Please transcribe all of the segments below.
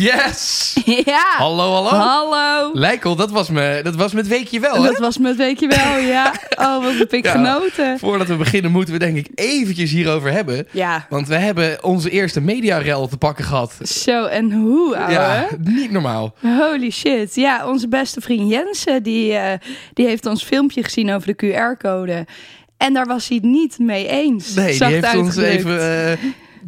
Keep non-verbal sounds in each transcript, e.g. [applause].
Yes! [laughs] Ja. Hallo, hallo. Hallo. Lijkel, dat was, me, dat was met weekje wel, hè? Dat was met weekje wel, ja. [laughs] Oh, wat heb ik Ja. genoten. Voordat we beginnen moeten we denk ik eventjes hierover hebben. Ja. Want we hebben onze eerste mediarel te pakken gehad. Zo, en hoe, ouwe? Ja, niet normaal. Holy shit. Ja, onze beste vriend Jensen, die, eh, die heeft ons filmpje gezien over de QR-code. En daar was hij het niet mee eens. Nee, die Zacht heeft ons even eh,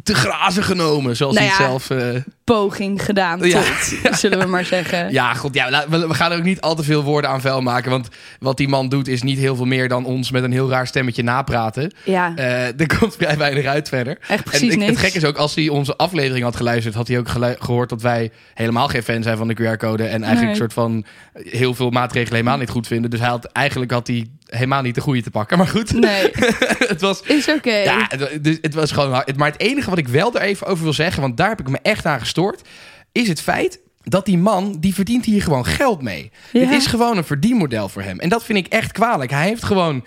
te grazen genomen, zoals Nou hij ja. zelf... eh, Poging gedaan Ja. tot, [laughs] zullen we maar zeggen. Ja, goed. Ja, we, gaan er ook niet al te veel woorden aan vuil maken. Want wat die man doet is niet heel veel meer dan ons met een heel raar stemmetje napraten. Ja, Eh, er komt vrij weinig uit verder. echt precies en ik- het gek is ook, als hij onze aflevering had geluisterd, had hij ook gelu- gehoord dat wij helemaal geen fan zijn van de QR-code. En eigenlijk Nee. een soort van heel veel maatregelen helemaal niet goed vinden. Dus hij had, eigenlijk had hij helemaal niet de goede te pakken. Maar goed, Nee, [laughs] het was. is oké. Ja, het, dus het was gewoon. Maar het enige wat ik wel er even over wil zeggen, want daar heb ik me echt aan gestoord, is het feit dat die man, die verdient hier gewoon geld mee. Ja. Dit is gewoon een verdienmodel voor hem. En dat vind ik echt kwalijk. Hij heeft gewoon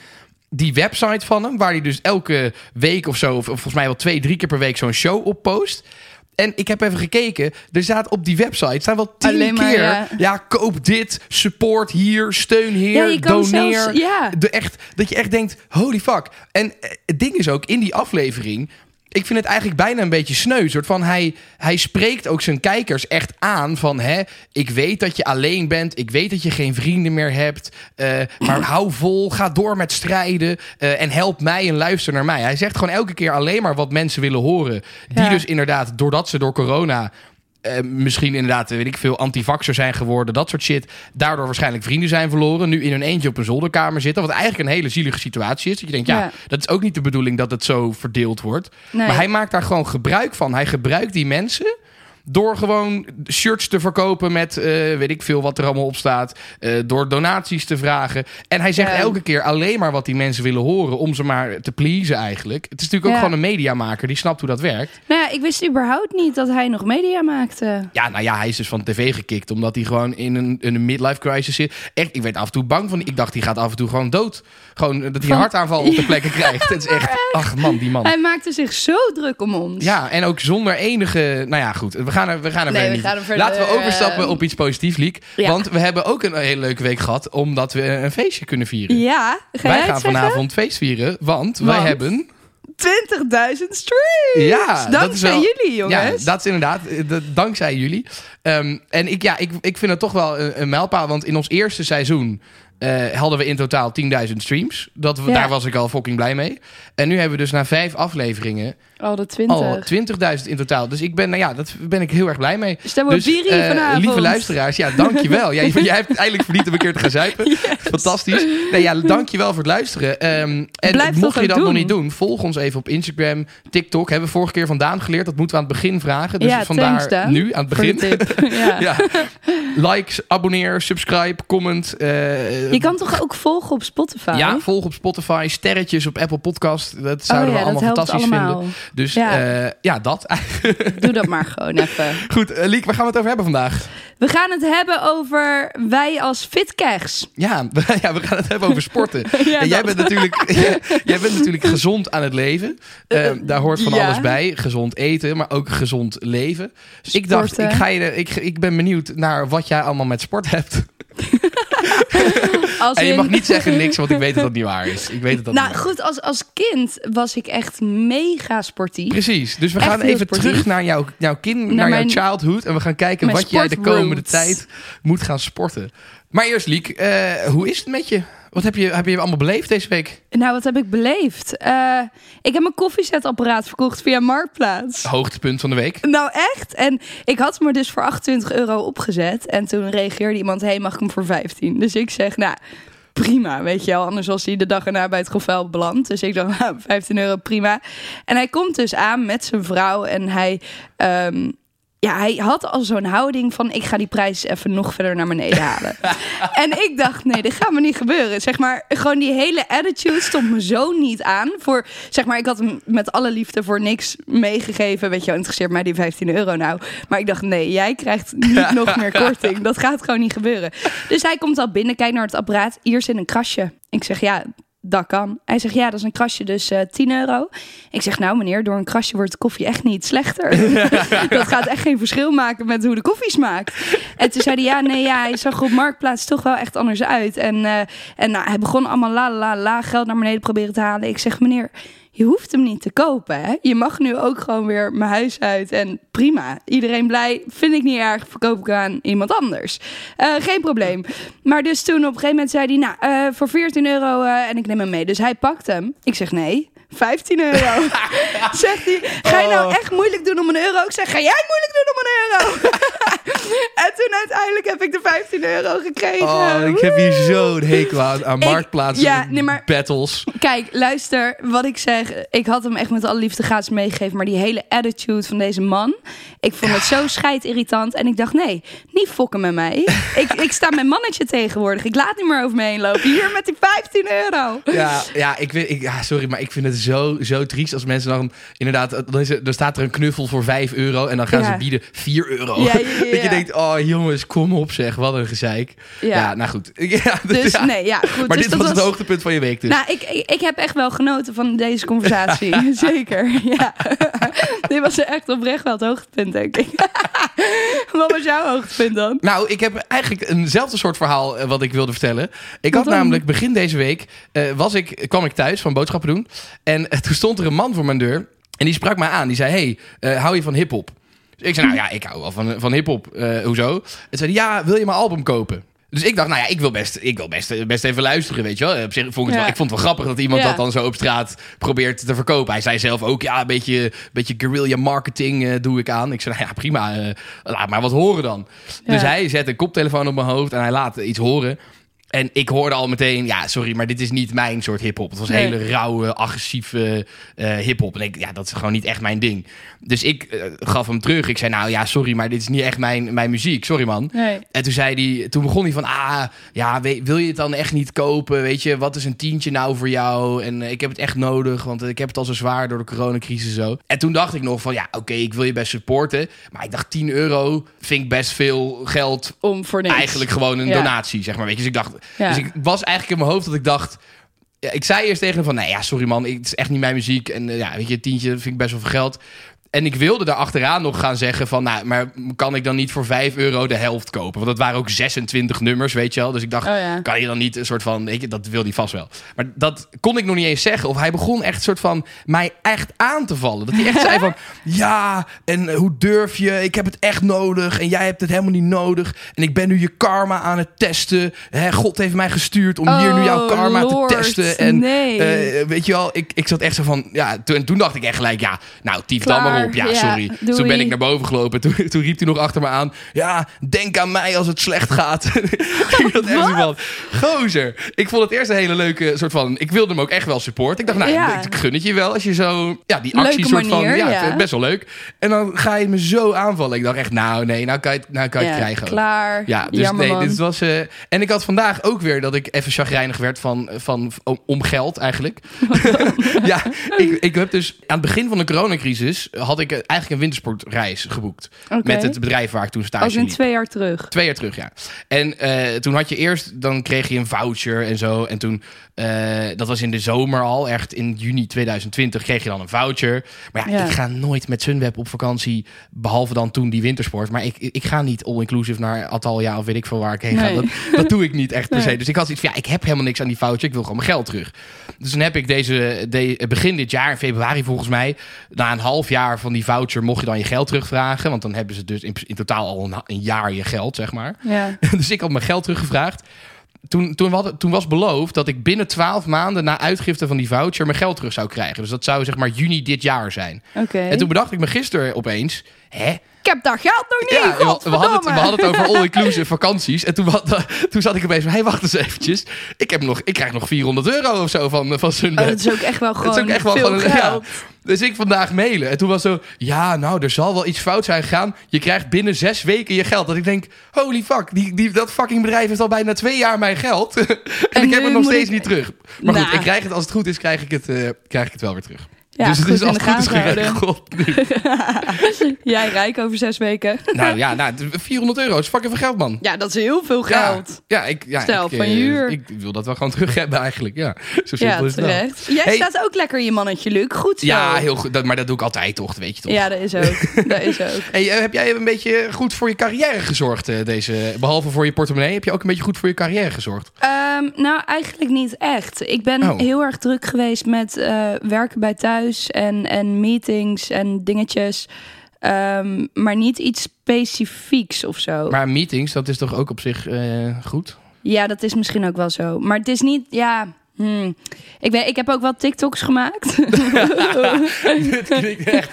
die website van hem, waar hij dus elke week of zo, of, volgens mij wel twee, drie keer per week zo'n show op post. En ik heb even gekeken. Er staat op die website staan wel tien maar, keer. ja. Ja. koop dit, support hier, steun hier, Ja, doneer. zelfs- ja. De echt, dat je echt denkt, holy fuck. En eh, het ding is ook, in die aflevering... Ik vind het eigenlijk bijna een beetje sneu. Soort van hij, hij spreekt ook zijn kijkers echt aan van... Hè, ik weet dat je alleen bent. Ik weet dat je geen vrienden meer hebt. eh, maar hou vol, ga door met strijden. eh, en help mij en luister naar mij. Hij zegt gewoon elke keer alleen maar wat mensen willen horen. Die Ja. dus inderdaad, doordat ze door corona... eh, misschien inderdaad, weet ik veel, antivaxer zijn geworden, dat soort shit. Daardoor waarschijnlijk vrienden zijn verloren. Nu in hun eentje op een zolderkamer zitten. Wat eigenlijk een hele zielige situatie is. Dat je denkt, ja, Ja. dat is ook niet de bedoeling dat het zo verdeeld wordt. Nee. Maar hij maakt daar gewoon gebruik van. Hij gebruikt die mensen door gewoon shirts te verkopen met eh, weet ik veel wat er allemaal op staat. eh, door donaties te vragen. En hij zegt Ja. elke keer alleen maar wat die mensen willen horen. Om ze maar te pleasen eigenlijk. Het is natuurlijk ook Ja. gewoon een mediamaker. Die snapt hoe dat werkt. Nou ja, ik wist überhaupt niet dat hij nog media maakte. Ja, nou ja, hij is dus van tv gekikt. Omdat hij gewoon in een, in een midlife crisis zit. Echt, ik werd af en toe bang van. Ik dacht, hij gaat af en toe gewoon dood. Gewoon dat hij een hartaanval op de plekken krijgt. Het is echt, [laughs] ach man, die man. Hij maakte zich zo druk om ons. Ja, en ook zonder enige... Nou ja, goed. We gaan er, we gaan er Nee, verder we niet. gaan er verder, Laten we overstappen eh, op iets positiefs, Liek. Ja. Want we hebben ook een hele leuke week gehad... omdat we een feestje kunnen vieren. Ja, ga wij gaan zeggen? vanavond feest vieren, want, wij hebben... 20.000 streams! Ja, dat is Dankzij wel- jullie, jongens. Ja, dat is inderdaad, eh, dat- dankzij jullie. Ehm, en ik, ja, ik, ik vind het toch wel een, een mijlpaal, want in ons eerste seizoen... eh, hadden we in totaal 10.000 streams. Dat, we- Ja. Daar was ik al fucking blij mee. En nu hebben we dus na vijf afleveringen Oh, de 20. al 20.000 in totaal. Dus ik ben, nou ja, dat ben ik heel erg blij mee. Stem op eh, vanavond. lieve luisteraars, ja, dankjewel. jij, [laughs] jij hebt eindelijk verdiend om een keer te gaan zuipen. [laughs] Fantastisch. Nee, ja, dankjewel voor het luisteren. Ehm, en Blijf mocht je dat nog niet doen, volg ons even op Instagram, TikTok. Hebben we vorige keer vandaan geleerd. Dat moeten we aan het begin vragen. Dus Ja, vandaar thanks, nu, aan het begin. [laughs] ja. ja. Likes, abonneer, subscribe, comment. eh, Je kan toch ook volgen op Spotify? ja, volg op Spotify, sterretjes op Apple Podcast. Dat oh zouden ja, we allemaal fantastisch allemaal. vinden. Dus Ja. ja, ja dat. [laughs] Doe dat maar gewoon even. Goed, eh, Liek, waar gaan we het over hebben vandaag? We gaan het hebben over wij als fitkegs. Ja, we- [laughs] ja, we gaan het hebben over sporten. [laughs] Ja, en jij bent, natuurlijk, jij, jij bent natuurlijk gezond aan het leven. Eh, daar hoort van alles bij. Gezond eten, maar ook gezond leven. Dus ik dacht, ik, ga je, ik, ik ben benieuwd naar wat jij allemaal met sport hebt. [laughs] Als En je in- mag niet zeggen niks, want ik weet dat dat niet waar is. Ik weet dat dat Nou niet goed, als, als kind was ik echt mega sportief. Precies, dus we Echt gaan even sportief. terug naar jouw, jouw kind, naar, jouw mijn- childhood. En we gaan kijken wat jij de komende tijd moet gaan sporten. Maar eerst, Liek, eh, hoe is het met je? Wat heb je, heb je allemaal beleefd deze week? Nou, wat heb ik beleefd? Eh, ik heb mijn koffiezetapparaat verkocht via Marktplaats. Hoogtepunt van de week. Nou echt? En ik had me dus voor 28 euro opgezet. En toen reageerde iemand, hey, mag ik hem voor 15? Dus ik zeg, nou, prima, weet je wel. Anders was hij de dag erna bij het gevel beland. Dus ik dacht, [laughs] nou, 15 euro, prima. En hij komt dus aan met zijn vrouw en hij... ehm, ja, hij had al zo'n houding van ik ga die prijs even nog verder naar beneden [laughs] halen. en ik dacht, nee, dit gaat me niet gebeuren. Zeg maar, gewoon die hele attitude stond me zo niet aan. Voor, zeg maar, ik had hem met alle liefde voor niks meegegeven. Weet je, interesseert mij die 15 euro nou. Maar ik dacht, nee, jij krijgt niet [laughs] nog meer korting. Dat gaat gewoon niet gebeuren. Dus hij komt al binnen, kijkt naar het apparaat. Hier zit een krasje. Ik zeg, ja, dat kan. Hij zegt, ja, dat is een krasje, dus eh 10 euro. Ik zeg, nou meneer, door een krasje wordt de koffie echt niet slechter. [laughs] dat gaat echt geen verschil maken met hoe de koffie smaakt. En toen zei hij, ja, nee, ja, hij zag op Marktplaats toch wel echt anders uit. En, eh, en nou, hij begon allemaal la, la, la, geld naar beneden proberen te halen. Ik zeg, meneer, je hoeft hem niet te kopen. Hè? Je mag nu ook gewoon weer mijn huis uit. En prima. Iedereen blij. Vind ik niet erg. Verkoop ik aan iemand anders. Eh, geen probleem. Maar dus toen op een gegeven moment zei hij... Nou, eh, voor 14 euro eh, en ik neem hem mee. Dus hij pakt hem. Ik zeg nee. 15 euro. [laughs] Zegt hij, ga je nou echt moeilijk doen om een euro? Ik zeg, ga jij moeilijk doen om een euro? [laughs] en toen uiteindelijk heb ik de 15 euro gekregen. Oh, ik heb hier zo'n hekel aan, aan marktplaatsen ja, nee, maar- battles. Kijk, luister, wat ik zeg. Ik had hem echt met alle liefde gratis meegegeven. Maar die hele attitude van deze man. Ik vond het zo scheidirritant. En ik dacht, nee, niet fokken met mij. [laughs] ik, ik sta mijn mannetje tegenwoordig. Ik laat niet meer over me heen lopen. Hier met die 15 euro. Ja, ja, ik weet, ik, ja, sorry, maar ik vind het zo, zo triest als mensen dan inderdaad, dan, is er, dan staat er een knuffel voor 5 euro en dan gaan Ja. ze bieden 4 euro. Ja, ja, ja, [laughs] Dat je denkt, oh jongens, kom op zeg, wat een gezeik. Ja, nou goed. [laughs] Ja, dus, Dus nee, ja, goed. Maar dus dit dat was het hoogtepunt van je week dus. Nou, ik, ik, ik heb echt wel genoten van deze conversatie. [laughs] Zeker, ja. Dit was echt oprecht wel het hoogtepunt, denk ik. [laughs] Wat was jouw hoogtepunt dan? Nou, ik heb eigenlijk eenzelfde soort verhaal eh, wat ik wilde vertellen. Ik had namelijk begin deze week, eh, was ik, kwam ik thuis van boodschappen doen. En eh, toen stond er een man voor mijn deur. En die sprak mij aan. Die zei, hey, hou je van hiphop? Dus ik zei, nou ja, ik hou wel van, van hiphop. Hoezo? En zei ja, wil je mijn album kopen? Dus ik dacht, nou ja, ik wil best, ik wil best, best even luisteren, weet je wel. Op zich vond ik, het Ja. wel, ik vond het wel grappig dat iemand Ja. dat dan zo op straat probeert te verkopen. Hij zei zelf ook, ja, een beetje, beetje guerrilla marketing eh, doe ik aan. Ik zei, nou ja, prima, eh, laat maar wat horen dan. Dus hij zet een koptelefoon op mijn hoofd en hij laat iets horen. En ik hoorde al meteen, ja, sorry, maar dit is niet mijn soort hip-hop. Het was Nee. hele rauwe, agressieve eh hip-hop. En ik, ja, dat is gewoon niet echt mijn ding. Dus ik eh, gaf hem terug. Ik zei, nou ja, sorry, maar dit is niet echt mijn, mijn muziek. Sorry, man. Nee. En toen zei hij, toen begon hij van, ah, ja, we- wil je het dan echt niet kopen? Weet je, wat is een tientje nou voor jou? En eh, ik heb het echt nodig, want ik heb het al zo zwaar door de coronacrisis zo. En toen dacht ik nog van, ja, oké, ik wil je best supporten. Maar ik dacht, 10 euro vind ik best veel geld Om voor niks. eigenlijk gewoon een Ja. donatie, zeg maar. Weet je, dus ik dacht, Ja. dus ik was eigenlijk in mijn hoofd dat ik dacht. Ik zei eerst tegen hem van, nee ja, sorry man, het is echt niet mijn muziek. En eh, ja, weet je, tientje vind ik best wel veel geld. En ik wilde daar achteraan nog gaan zeggen van, nou, maar kan ik dan niet voor 5 euro de helft kopen? Want dat waren ook 26 nummers, weet je wel. Dus ik dacht, Oh ja. kan je dan niet een soort van, weet je, dat wil hij vast wel. Maar dat kon ik nog niet eens zeggen. Of hij begon echt een soort van mij echt aan te vallen. Dat hij echt zei van, [laughs] ja, en eh, hoe durf je? Ik heb het echt nodig en jij hebt het helemaal niet nodig. En ik ben nu je karma aan het testen. Hè, God heeft mij gestuurd om hier nu jouw Oh, karma Lord, te testen. En nee. eh, weet je wel, ik, ik zat echt zo van, ja, toen, toen dacht ik echt gelijk, ja, nou, tief dan maar op. Ja, sorry. Toen ben ik naar boven gelopen. Toen, toen riep hij nog achter me aan, ja, denk aan mij als het slecht gaat. [laughs] ik echt van, gozer. Ik vond het eerst een hele leuke soort van, ik wilde hem ook echt wel supporten. Ik dacht, nou, Ja. ik gun het je wel als je zo, ja, die Leuke actie soort van, manier, ja, ja. best wel leuk. En dan ga je me zo aanvallen. Ik dacht echt, nou, nee, nou kan je nou kan je het krijgen. ook. klaar. Ja, dus Jammer, nee, dit was. eh, en ik had vandaag ook weer dat ik even chagrijnig werd van, van om, om geld eigenlijk. [laughs] ja, ik, ik heb dus aan het begin van de coronacrisis had ik eigenlijk een wintersportreis geboekt met het bedrijf waar ik toen stage Als in liep. twee jaar terug. Twee jaar terug, ja. En eh, toen had je eerst, dan kreeg je een voucher en zo. En toen, eh, dat was in de zomer al, echt in juni 2020, kreeg je dan een voucher. Maar ja, Ja. ik ga nooit met Sunweb op vakantie, behalve dan toen die wintersport. Maar ik, ik ga niet all-inclusive naar Atalja of weet ik veel waar ik heen ga. Dat, dat doe ik niet echt per se. [laughs] Nee. Dus ik had zoiets van, ja, ik heb helemaal niks aan die voucher. Ik wil gewoon mijn geld terug. Dus dan heb ik deze, de, begin dit jaar, in februari volgens mij, na een half jaar van die voucher, mocht je dan je geld terugvragen. Want dan hebben ze dus in, in totaal al een, een jaar je geld, zeg maar. Ja. [laughs] dus ik had mijn geld teruggevraagd. Toen, toen, hadden- toen was beloofd dat ik binnen 12 maanden na uitgifte van die voucher mijn geld terug zou krijgen. Dus dat zou zeg maar juni dit jaar zijn. En toen bedacht ik me gisteren opeens: hè? Ik heb dat geld nog niet, Ja, we, we hadden het, we hadden het over [laughs] all-inclusive vakanties. En toen, had- [laughs] toen zat ik opeens van, hey, wacht eens eventjes. Ik, heb nog, ik krijg nog 400 euro of zo van, van zijn... Oh, dat is ook echt wel [laughs] gewoon Het is ook echt wel gewoon. Ja. Dus ik vandaag mailen. En toen was zo, ja, nou, er zal wel iets fout zijn gegaan. Je krijgt binnen zes weken je geld. Dat ik denk, holy fuck, die, die, dat fucking bedrijf heeft al bijna twee jaar mijn geld. en, En ik heb het nog steeds ik- niet terug. Maar goed, Nou. ik krijg het, als het goed is, krijg ik het, eh, krijg ik het wel weer terug. Ja, dus het is als het goed is. [laughs] Jij rijk over zes weken. [laughs] nou ja, nou, 400 euro is fucking veel geld, man. Ja, dat is heel veel geld. Ja, ja, ik, ja Stel, ik, van eh, huur. Ik wil dat wel gewoon [laughs] terug hebben eigenlijk, ja. Zo Ja, is het. Jij Hey. staat ook lekker in je mannetje, Luc. Goed zo. Ja, heel goed. Dat, maar dat doe ik altijd toch, weet je toch. Ja, dat is ook. dat is ook. Hey, eh, heb jij een beetje goed voor je carrière gezorgd, eh, deze, behalve voor je portemonnee? Heb je ook een beetje goed voor je carrière gezorgd? Ehm, nou, eigenlijk niet echt. Ik ben Oh. heel erg druk geweest met werken bij thuis en, en meetings en dingetjes. Ehm, maar niet iets specifieks of zo. Maar meetings, dat is toch ook op zich eh, goed? Ja, dat is misschien ook wel zo. Maar het is niet, ja. Hmm. Ik, weet, ik heb ook wel TikToks gemaakt. [laughs] Dit klinkt echt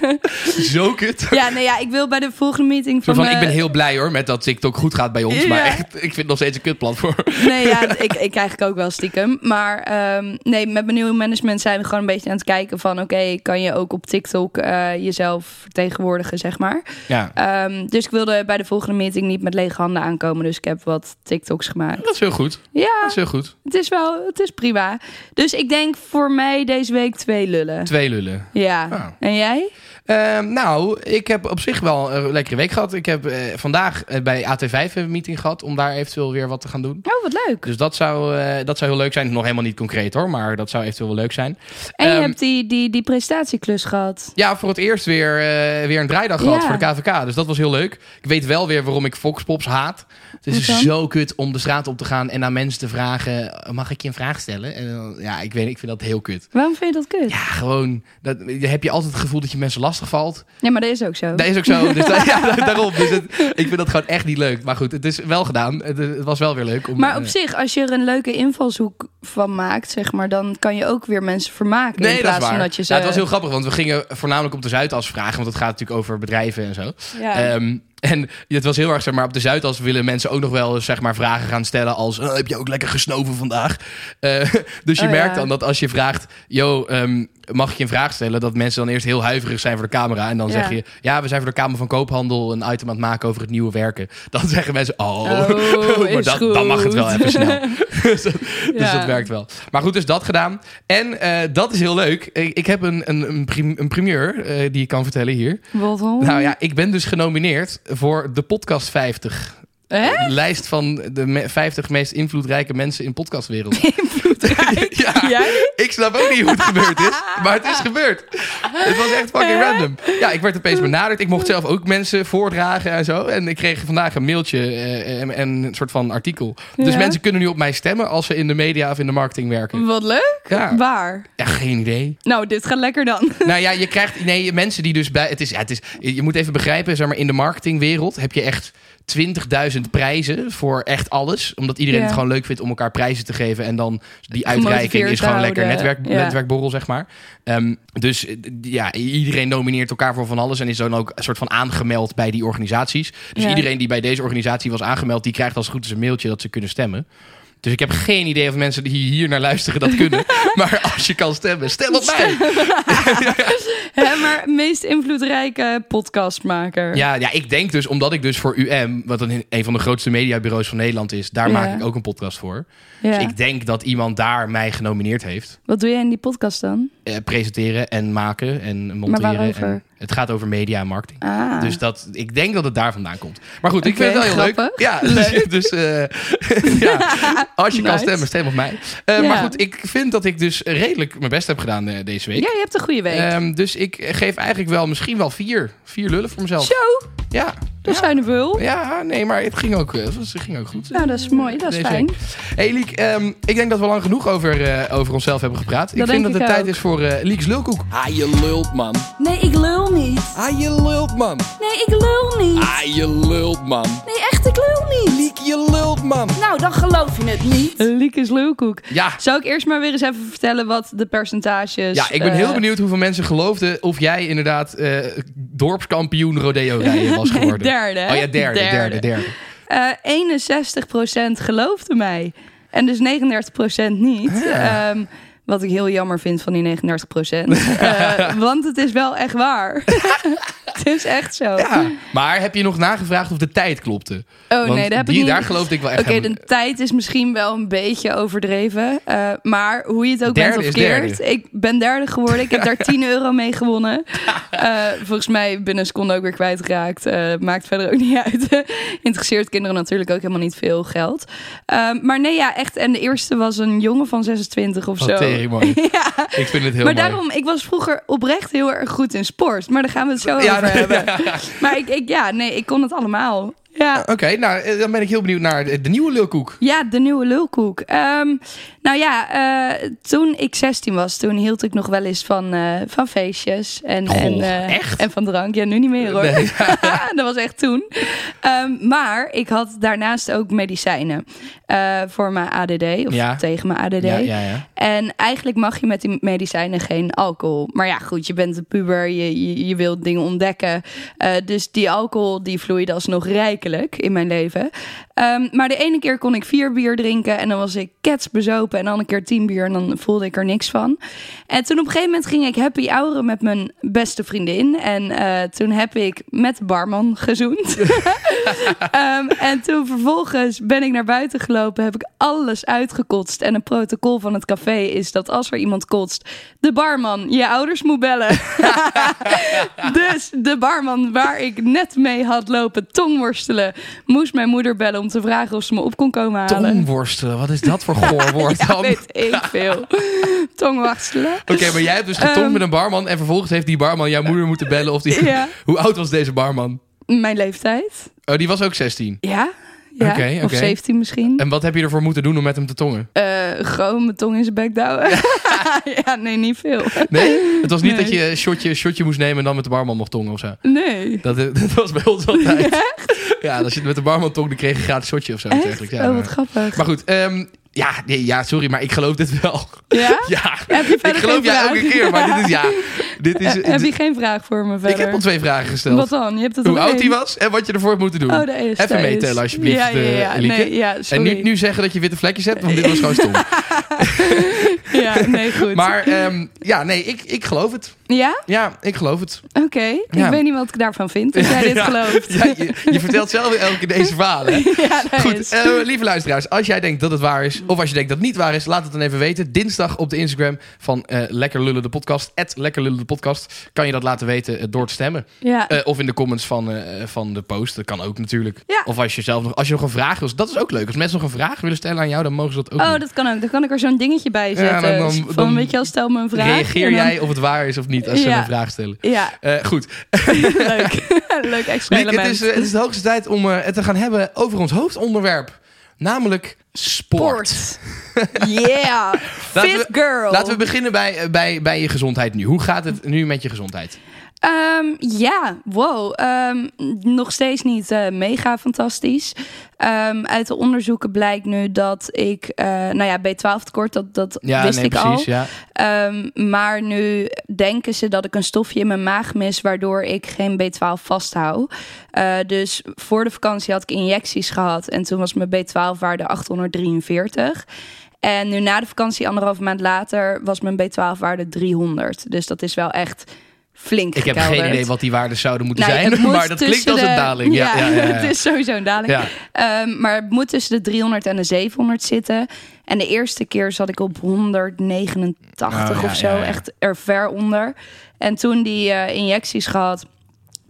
zo kut. ja, nee, ja, ik wil bij de volgende meeting van. ik ben heel blij hoor met dat TikTok goed gaat bij ons. Ja. Maar echt, ik vind het nog steeds een kutplatform. Nee, ja, ik, ik krijg ook wel stiekem. Maar ehm, nee, met mijn nieuwe management zijn we gewoon een beetje aan het kijken van... oké, kan je ook op TikTok eh, jezelf vertegenwoordigen, zeg maar. Ja, Ehm, dus ik wilde bij de volgende meeting niet met lege handen aankomen. Dus ik heb wat TikToks gemaakt. dat is heel goed. Ja, Dat is heel goed. het is wel, het is prima. Dus ik denk voor mij deze week twee lullen. Twee lullen. Ja. Ah. En jij? Ehm, nou, ik heb op zich wel een lekkere week gehad. Ik heb eh, vandaag eh, bij AT5 een meeting gehad om daar eventueel weer wat te gaan doen. Oh, wat leuk. Dus dat zou, eh, dat zou heel leuk zijn. Nog helemaal niet concreet hoor, maar dat zou eventueel wel leuk zijn. En je Ehm, hebt die, die, die prestatieklus gehad. Ja, voor het eerst weer, weer een draaidag gehad voor de KVK. Dus dat was heel leuk. Ik weet wel weer waarom ik Foxpops haat. Het is zo kut om de straat op te gaan en aan mensen te vragen... Mag ik je een vraag stellen? En dan- ja, ik weet ik vind dat heel kut. Waarom vind je dat kut? Ja, gewoon... Dat, heb je altijd het gevoel dat je mensen lastig valt. Ja, maar dat is ook zo. Dat is ook zo. Dus [laughs] dat- ja, [laughs] daarom. Dus het- ik vind dat gewoon echt niet leuk. Maar goed, het is wel gedaan. Het, het was wel weer leuk. Om, Maar op eh, zich, als je er een leuke invalshoek van maakt, zeg maar, dan kan je ook weer mensen vermaken. in Nee, dat plaats is waar. van dat je ze. Ja, het was heel grappig, want we gingen voornamelijk op de Zuidas vragen. Want het gaat natuurlijk over bedrijven en zo. Ja. Ehm, en het was heel erg, zeg maar, op de Zuidas willen mensen ook nog wel zeg maar, vragen gaan stellen als... "Oh, heb je ook lekker gesnoven vandaag? Eh, [laughs] dus je Oh, merkt ja. dan dat als je vraagt... Yo, ehm, mag ik je een vraag stellen? Dat mensen dan eerst heel huiverig zijn voor de camera. En dan Ja. zeg je... Ja, we zijn voor de Kamer van Koophandel een item aan het maken over het nieuwe werken. [laughs] Dan zeggen mensen... Oh, Oh, [laughs] maar is dan, mag het wel even snel. [laughs] dus dat, dus dat werkt wel. Maar goed, dus dat gedaan. En eh, dat is heel leuk. Ik, ik heb een, een, een primeur eh, die ik kan vertellen hier. Wat dan? Nou ja, ik ben dus genomineerd voor de Podcast 50. Hè? De lijst van de me- 50 meest invloedrijke mensen in podcastwereld. [laughs] Invloedrijk. [laughs] ja, Jij? ik snap ook niet hoe het gebeurd is, maar het is gebeurd. Het was echt fucking random. Ja, ik werd opeens benaderd. Ik mocht zelf ook mensen voordragen en zo. En ik kreeg vandaag een mailtje eh, en, en een soort van artikel. Dus Ja. mensen kunnen nu op mij stemmen als ze in de media of in de marketing werken. Wat leuk. Ja. Waar? Ja, geen idee. Nou, dit gaat lekker dan. [laughs] Nou ja, je krijgt nee, mensen die dus bij. Het is, ja, het is, je moet even begrijpen, zeg maar, in de marketingwereld heb je echt 20.000 prijzen voor echt alles. Omdat iedereen Ja. het gewoon leuk vindt om elkaar prijzen te geven. En dan die uitreiking is gewoon lekker netwerk, Ja. netwerkborrel, zeg maar. Ehm, dus eh, ja, iedereen nomineert elkaar voor van alles. En is dan ook een soort van aangemeld bij die organisaties. Dus Ja. iedereen die bij deze organisatie was aangemeld, die krijgt als het goed is een mailtje dat ze kunnen stemmen. Dus ik heb geen idee of mensen die hier naar luisteren dat kunnen. [laughs] maar als je kan stemmen, stem op mij. [laughs] Hè, maar meest invloedrijke podcastmaker. Ja, ja, ik denk dus, omdat ik dus voor UM, wat een, een van de grootste mediabureaus van Nederland is, daar Ja. maak ik ook een podcast voor. Ja. Dus ik denk dat iemand daar mij genomineerd heeft. Wat doe jij in die podcast dan? Eh, presenteren en maken en monteren. waarover? En het gaat over media en marketing. Ah. Dus dat, ik denk dat het daar vandaan komt. Maar goed, ik vind het wel heel grappig. leuk. Ja, dus, [laughs] dus eh, [laughs] ja, als je kan stemmen, stem op mij. Eh. Maar goed, ik vind dat ik dus redelijk mijn best heb gedaan eh, deze week. Ja, je hebt een goede week. Ehm, dus ik geef eigenlijk wel misschien wel vier, vier lullen voor mezelf. Zo, Ja, dat ja. zijn er veel. Ja, nee, maar het ging ook, eh, het ging ook goed. Nou, dat is mooi. Dat is fijn. Hey Liek, ehm, ik denk dat we lang genoeg over, eh, over onszelf hebben gepraat. ik vind denk dat het tijd is voor eh Liek's Lulkoek. Ah, je lult, man. Nee, ik lul niet. Ah, je lult, man. Nee, ik lul niet. Ah, je lult, man. Nee, echt, ik lul niet. Liek, je lult, man. Nou, dan geloof je het niet. Liek is lulkoek. Ja, Zou ik eerst maar weer eens even vertellen wat de percentages... ja, ik ben heel benieuwd hoeveel mensen geloofden of jij inderdaad eh, dorpskampioen rodeo rijden was [laughs] geworden. Derde. Oh ja, derde, derde, derde. Eh 61% geloofde mij. En dus 39% niet. Ehm, wat ik heel jammer vind van die 39%. [laughs] Eh, want het is wel echt waar. [laughs] het is echt zo. Ja. Maar heb je nog nagevraagd of de tijd klopte? Oh Want nee, dat heb die, ik niet. Daar geloofde ik wel echt Oké, de tijd is misschien wel een beetje overdreven. eh, maar hoe je het ook Derde bent of keert. Ik ben derde geworden. Ik heb daar [laughs] 10 euro mee gewonnen. Eh, volgens mij binnen een seconde ook weer kwijtgeraakt. Maakt verder ook niet uit. Interesseert kinderen natuurlijk ook helemaal niet veel geld. Ehm, maar nee, ja, echt. En de eerste was een jongen van 26 of zo. Tering mooi. [laughs] ja. Ik vind het heel Maar mooi. daarom, ik was vroeger oprecht heel erg goed in sport. Maar daar gaan we het zo Ja, over nee, hebben. Maar ik, ik, ja, nee, ik kon het allemaal. Ja. Oké, nou, eh, dan ben ik heel benieuwd naar de, de nieuwe lulkoek. Ja, de nieuwe lulkoek. Ehm, nou ja, eh, toen ik 16 was, toen hield ik nog wel eens van, eh, van feestjes. En, Goh, en, echt? en van drank. Ja, nu niet meer hoor. Nee. [laughs] dat was echt toen. Ehm, maar ik had daarnaast ook medicijnen voor mijn ADD. Of Ja. tegen mijn ADD. Ja, ja, ja. En eigenlijk mag je met die medicijnen geen alcohol. Maar ja, goed, je bent een puber, je, je, je wilt dingen ontdekken. Dus die alcohol die vloeide alsnog rijkelijk in mijn leven. Ehm, maar de ene keer kon ik vier bier drinken en dan was ik ketsbezopen. En dan een keer tien bier en dan voelde ik er niks van. En toen op een gegeven moment ging ik happy hour met mijn beste vriendin. En eh, toen heb ik met de barman gezoend. [laughs] [laughs] Ehm, en toen vervolgens ben ik naar buiten gelopen, heb ik alles uitgekotst. En een protocol van het café is dat als er iemand kotst, de barman je ouders moet bellen. [laughs] dus de barman waar ik net mee had lopen tongworstelen, moest mijn moeder bellen om te vragen of ze me op kon komen halen. Tongworstelen, wat is dat voor [laughs] goor woord Ja, dan? weet ik veel. [laughs] Tongworstelen. Oké, maar jij hebt dus getongd Ehm. met een barman en vervolgens heeft die barman jouw moeder moeten bellen of die... Ja. [laughs] Hoe oud was deze barman? Mijn leeftijd. Oh, die was ook 16. Ja. Ja. Oké, Of oké. 17 misschien. En wat heb je ervoor moeten doen om met hem te tongen? Eh, gewoon mijn tong in zijn bek douwen. ja, [laughs] nee, niet veel. Nee? Het was niet Nee. dat je een shotje, shotje moest nemen en dan met de barman mocht tongen of zo? Nee. Dat, eh, [laughs] dat was bij ons altijd. Ja, als je met de barman tong, dan kreeg je een gratis shotje of zo. Echt? Ja, oh, wat maar- grappig. maar goed, ehm, ja, nee, ja, sorry, maar ik geloof dit wel. Ja? [laughs] Ja, Heb je ik geloof vraag? elke keer, maar dit is, ja, [laughs] dit is... Eh, heb je geen vraag voor me verder? ik heb al twee vragen gesteld. Wat dan? Je hebt het Hoe oud hij was en wat je ervoor hebt moeten doen. Oh, eerste Even is- meetellen alsjeblieft, Ja, ja, ja. eh. Nee, ja, en nu, nu zeggen dat je witte vlekjes hebt, want dit was gewoon stom. [laughs] Ja, nee, goed. Maar ehm, ja, nee, ik, ik geloof het. Ja? Ja, ik geloof het. Oké. Ja. Ik weet niet wat ik daarvan vind, dat jij dit Ja, gelooft. Ja, je, je vertelt zelf elke keer deze verhalen. ja, Goed, is. eh, lieve luisteraars, als jij denkt dat het waar is, of als je denkt dat het niet waar is, laat het dan even weten. Dinsdag op de Instagram van eh, Lekker Lullen de podcast, Lekker Lullen de podcast, kan je dat laten weten eh, door te stemmen. ja. Eh, of in de comments van, van de post, dat kan ook natuurlijk. Ja. Of als je zelf nog, als je nog een vraag wil, dat is ook leuk. Als mensen nog een vraag willen stellen aan jou, dan mogen ze dat ook Oh, doen. dat kan ook. Dan kan ik er zo'n dingetje bij zetten. dan- dan- van, weet je wel, stel me een vraag. Reageer jij of het waar is of niet als ze een vraag stellen. Ja, goed, [laughs] leuk. [laughs] leuk Liek, het, is, het is de hoogste tijd om het te gaan hebben over ons hoofdonderwerp. Namelijk sport. Sport. [laughs] Yeah. Fit we- girl. Laten we beginnen bij, eh, bij, bij je gezondheid nu. Hoe gaat het nu met je gezondheid? Ehm, ja, wow. Ehm, nog steeds niet eh, mega fantastisch. Ehm, uit de onderzoeken blijkt nu dat ik, eh, nou ja, B12 tekort, dat, dat Ja, wist nee, ik precies. al. Ja. Maar nu denken ze dat ik een stofje in mijn maag mis, waardoor ik geen B12 vasthoud. Eh, dus voor de vakantie had ik injecties gehad en toen was mijn B12-waarde 843. En nu na de vakantie, anderhalve maand later, was mijn B12-waarde 300. Dus dat is wel echt flink Ik heb gekelderd. geen idee wat die waarden zouden moeten Nou, zijn. [laughs] Maar dat klinkt als een daling. Ja, ja, ja, [laughs] ja. het is sowieso een daling. Ehm, maar het moet tussen de 300 en de 700 zitten. En de eerste keer zat ik op 189 Oh, ja, of zo. Echt er ver onder. En toen die eh, injecties gehad.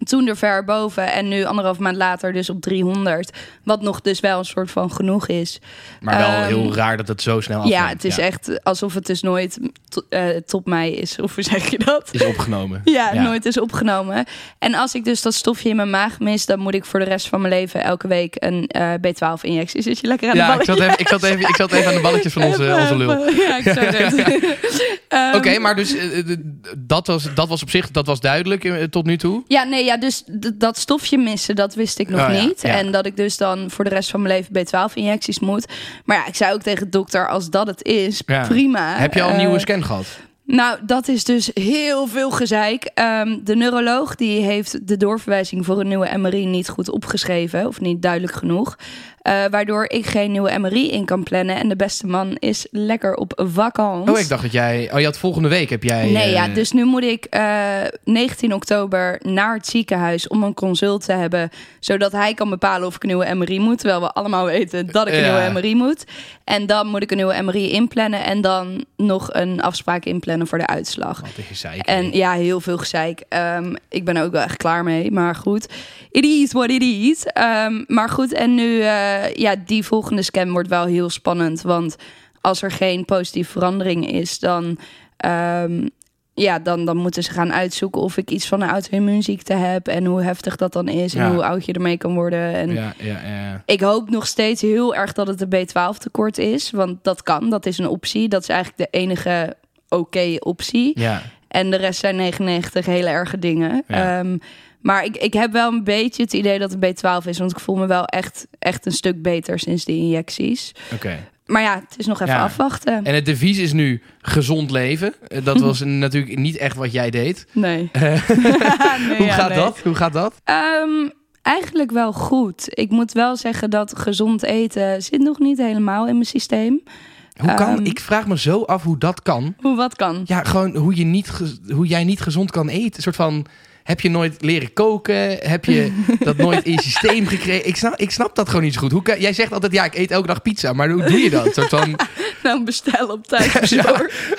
Toen er ver boven. En nu anderhalf maand later dus op 300. Wat nog dus wel een soort van genoeg is. Maar wel Ehm, heel raar dat het zo snel afneemt. Ja, het is echt alsof het dus nooit to- eh, tot mij is. [laughs] Of hoe zeg je dat? Is opgenomen. [laughs] Ja, nooit is opgenomen. En als ik dus dat stofje in mijn maag mis, dan moet ik voor de rest van mijn leven elke week een eh, B12-injectie. Zit je lekker aan de Ja, ik ballen? zat, even, ik, zat even, ik zat even aan de balletjes van onze, onze lul. Ja, ik zou. [laughs] Ehm, Oké, maar dus eh, dat, was, dat was op zich dat was duidelijk tot nu toe. Ja, nee, ja, dus dat stofje missen, dat wist ik nog Oh niet. ja. En dat ik dus dan voor de rest van mijn leven B12-injecties moet. Maar ja, ik zei ook tegen de dokter, als dat het is, Ja. prima. Heb je al een Eh, nieuwe scan gehad? Nou, dat is dus heel veel gezeik. Ehm, de neuroloog die heeft de doorverwijzing voor een nieuwe MRI niet goed opgeschreven. Of niet duidelijk genoeg. Eh, waardoor ik geen nieuwe MRI in kan plannen. En de beste man is lekker op vakantie. Oh, ik dacht dat jij... Oh, je had volgende week heb jij... Nee, ja, eh, dus nu moet ik eh 19 oktober naar het ziekenhuis om een consult te hebben. Zodat hij kan bepalen of ik een nieuwe MRI moet. Terwijl we allemaal weten dat ik een Ja. nieuwe MRI moet. En dan moet ik een nieuwe MRI inplannen. En dan nog een afspraak inplannen voor de uitslag. Wat een gezeik. En ja, heel veel gezeik. Ehm, ik ben er ook wel echt klaar mee. Maar goed, it is what it is. Ehm, maar goed, en nu, eh, ja, die volgende scan wordt wel heel spannend. Want als er geen positieve verandering is, dan, ehm, ja, dan, dan moeten ze gaan uitzoeken of ik iets van een auto-immuunziekte heb. En hoe heftig dat dan is. En hoe oud je ermee kan worden. En Ja, ja, ja. ik hoop nog steeds heel erg dat het een B12 tekort is. Want dat kan, dat is een optie. Dat is eigenlijk de enige oké optie. Ja. En de rest zijn 99 hele erge dingen. Ja. Maar ik, ik heb wel een beetje het idee dat het B12 is. Want ik voel me wel echt, echt een stuk beter sinds de injecties. Oké. Maar ja, het is nog even Ja. afwachten. En het devies is nu gezond leven. Eh, Dat was [laughs] natuurlijk niet echt wat jij deed. Nee. [laughs] [laughs] Nee, Hoe ja, gaat nee. dat? Hoe gaat dat? Ehm, eigenlijk wel goed. Ik moet wel zeggen dat gezond eten zit nog niet helemaal in mijn systeem. Hoe kan? Ehm. ik vraag me zo af hoe dat kan. Hoe wat kan? Ja, gewoon hoe, je niet hoe jij niet gezond kan eten. Een soort van. Heb je nooit leren koken? Heb je [laughs] dat nooit in je systeem gekregen? Ik snap, ik snap dat gewoon niet zo goed. Hoe kan, jij zegt altijd, ja, ik eet elke dag pizza. Maar hoe doe je dat? Soort van, [laughs] Nou, bestel op tijd. [laughs] Ja.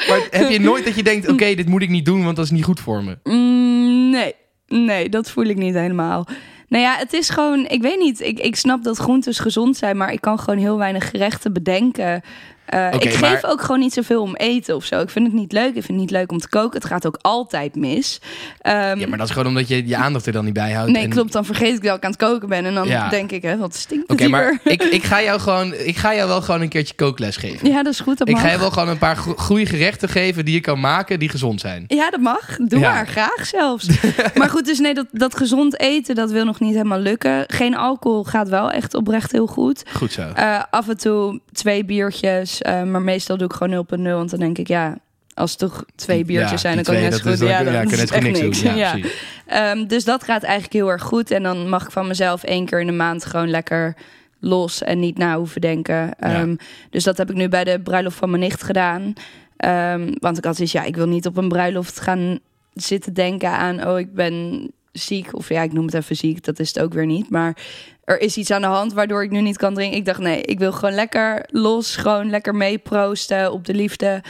maar heb je nooit dat je denkt, oké, dit moet ik niet doen, want dat is niet goed voor me. Mm, nee, nee, dat voel ik niet helemaal. Nou ja, het is gewoon, ik weet niet, ik, ik snap dat groentes gezond zijn, maar ik kan gewoon heel weinig gerechten bedenken. Eh, ik geef maar- ook gewoon niet zoveel om eten of zo. Ik vind het niet leuk. Ik vind het niet leuk om te koken. Het gaat ook altijd mis. Ehm, Ja, maar dat is gewoon omdat je je aandacht er dan niet bij houdt. nee, En- klopt. Dan vergeet ik dat ik aan het koken ben. En dan Ja. denk ik, hè, wat stinkt Oké, maar ik, ik, ga jou [laughs] gewoon, ik ga jou wel gewoon een keertje kookles geven. Ja, dat is goed. Dat ik mag. ga je wel gewoon een paar go- goede gerechten geven die je kan maken die gezond zijn. Ja, dat mag. Doe Ja. maar. Graag zelfs. [laughs] maar goed, dus nee, dat, dat gezond eten, dat wil nog niet helemaal lukken. Geen alcohol gaat wel echt oprecht heel goed. Goed zo. Eh, af en toe twee biertjes, eh, maar meestal doe ik gewoon 0.0. Want dan denk ik, ja, als het toch twee biertjes Ja, zijn, dan kan ik twee, net zo goed. Ja, ja, dat kan echt niks niks. doen. Ja. Ehm, dus dat gaat eigenlijk heel erg goed. En dan mag ik van mezelf één keer in de maand gewoon lekker los en niet na hoeven denken. Ehm, Dus dat heb ik nu bij de bruiloft van mijn nicht gedaan. Ehm, want ik had zoiets, ja, ik wil niet op een bruiloft gaan zitten denken aan, oh, ik ben ziek. Of ja, ik noem het even ziek, dat is het ook weer niet. Maar er is iets aan de hand waardoor ik nu niet kan drinken. Ik dacht, nee, ik wil gewoon lekker los, gewoon lekker meeproosten op de liefde.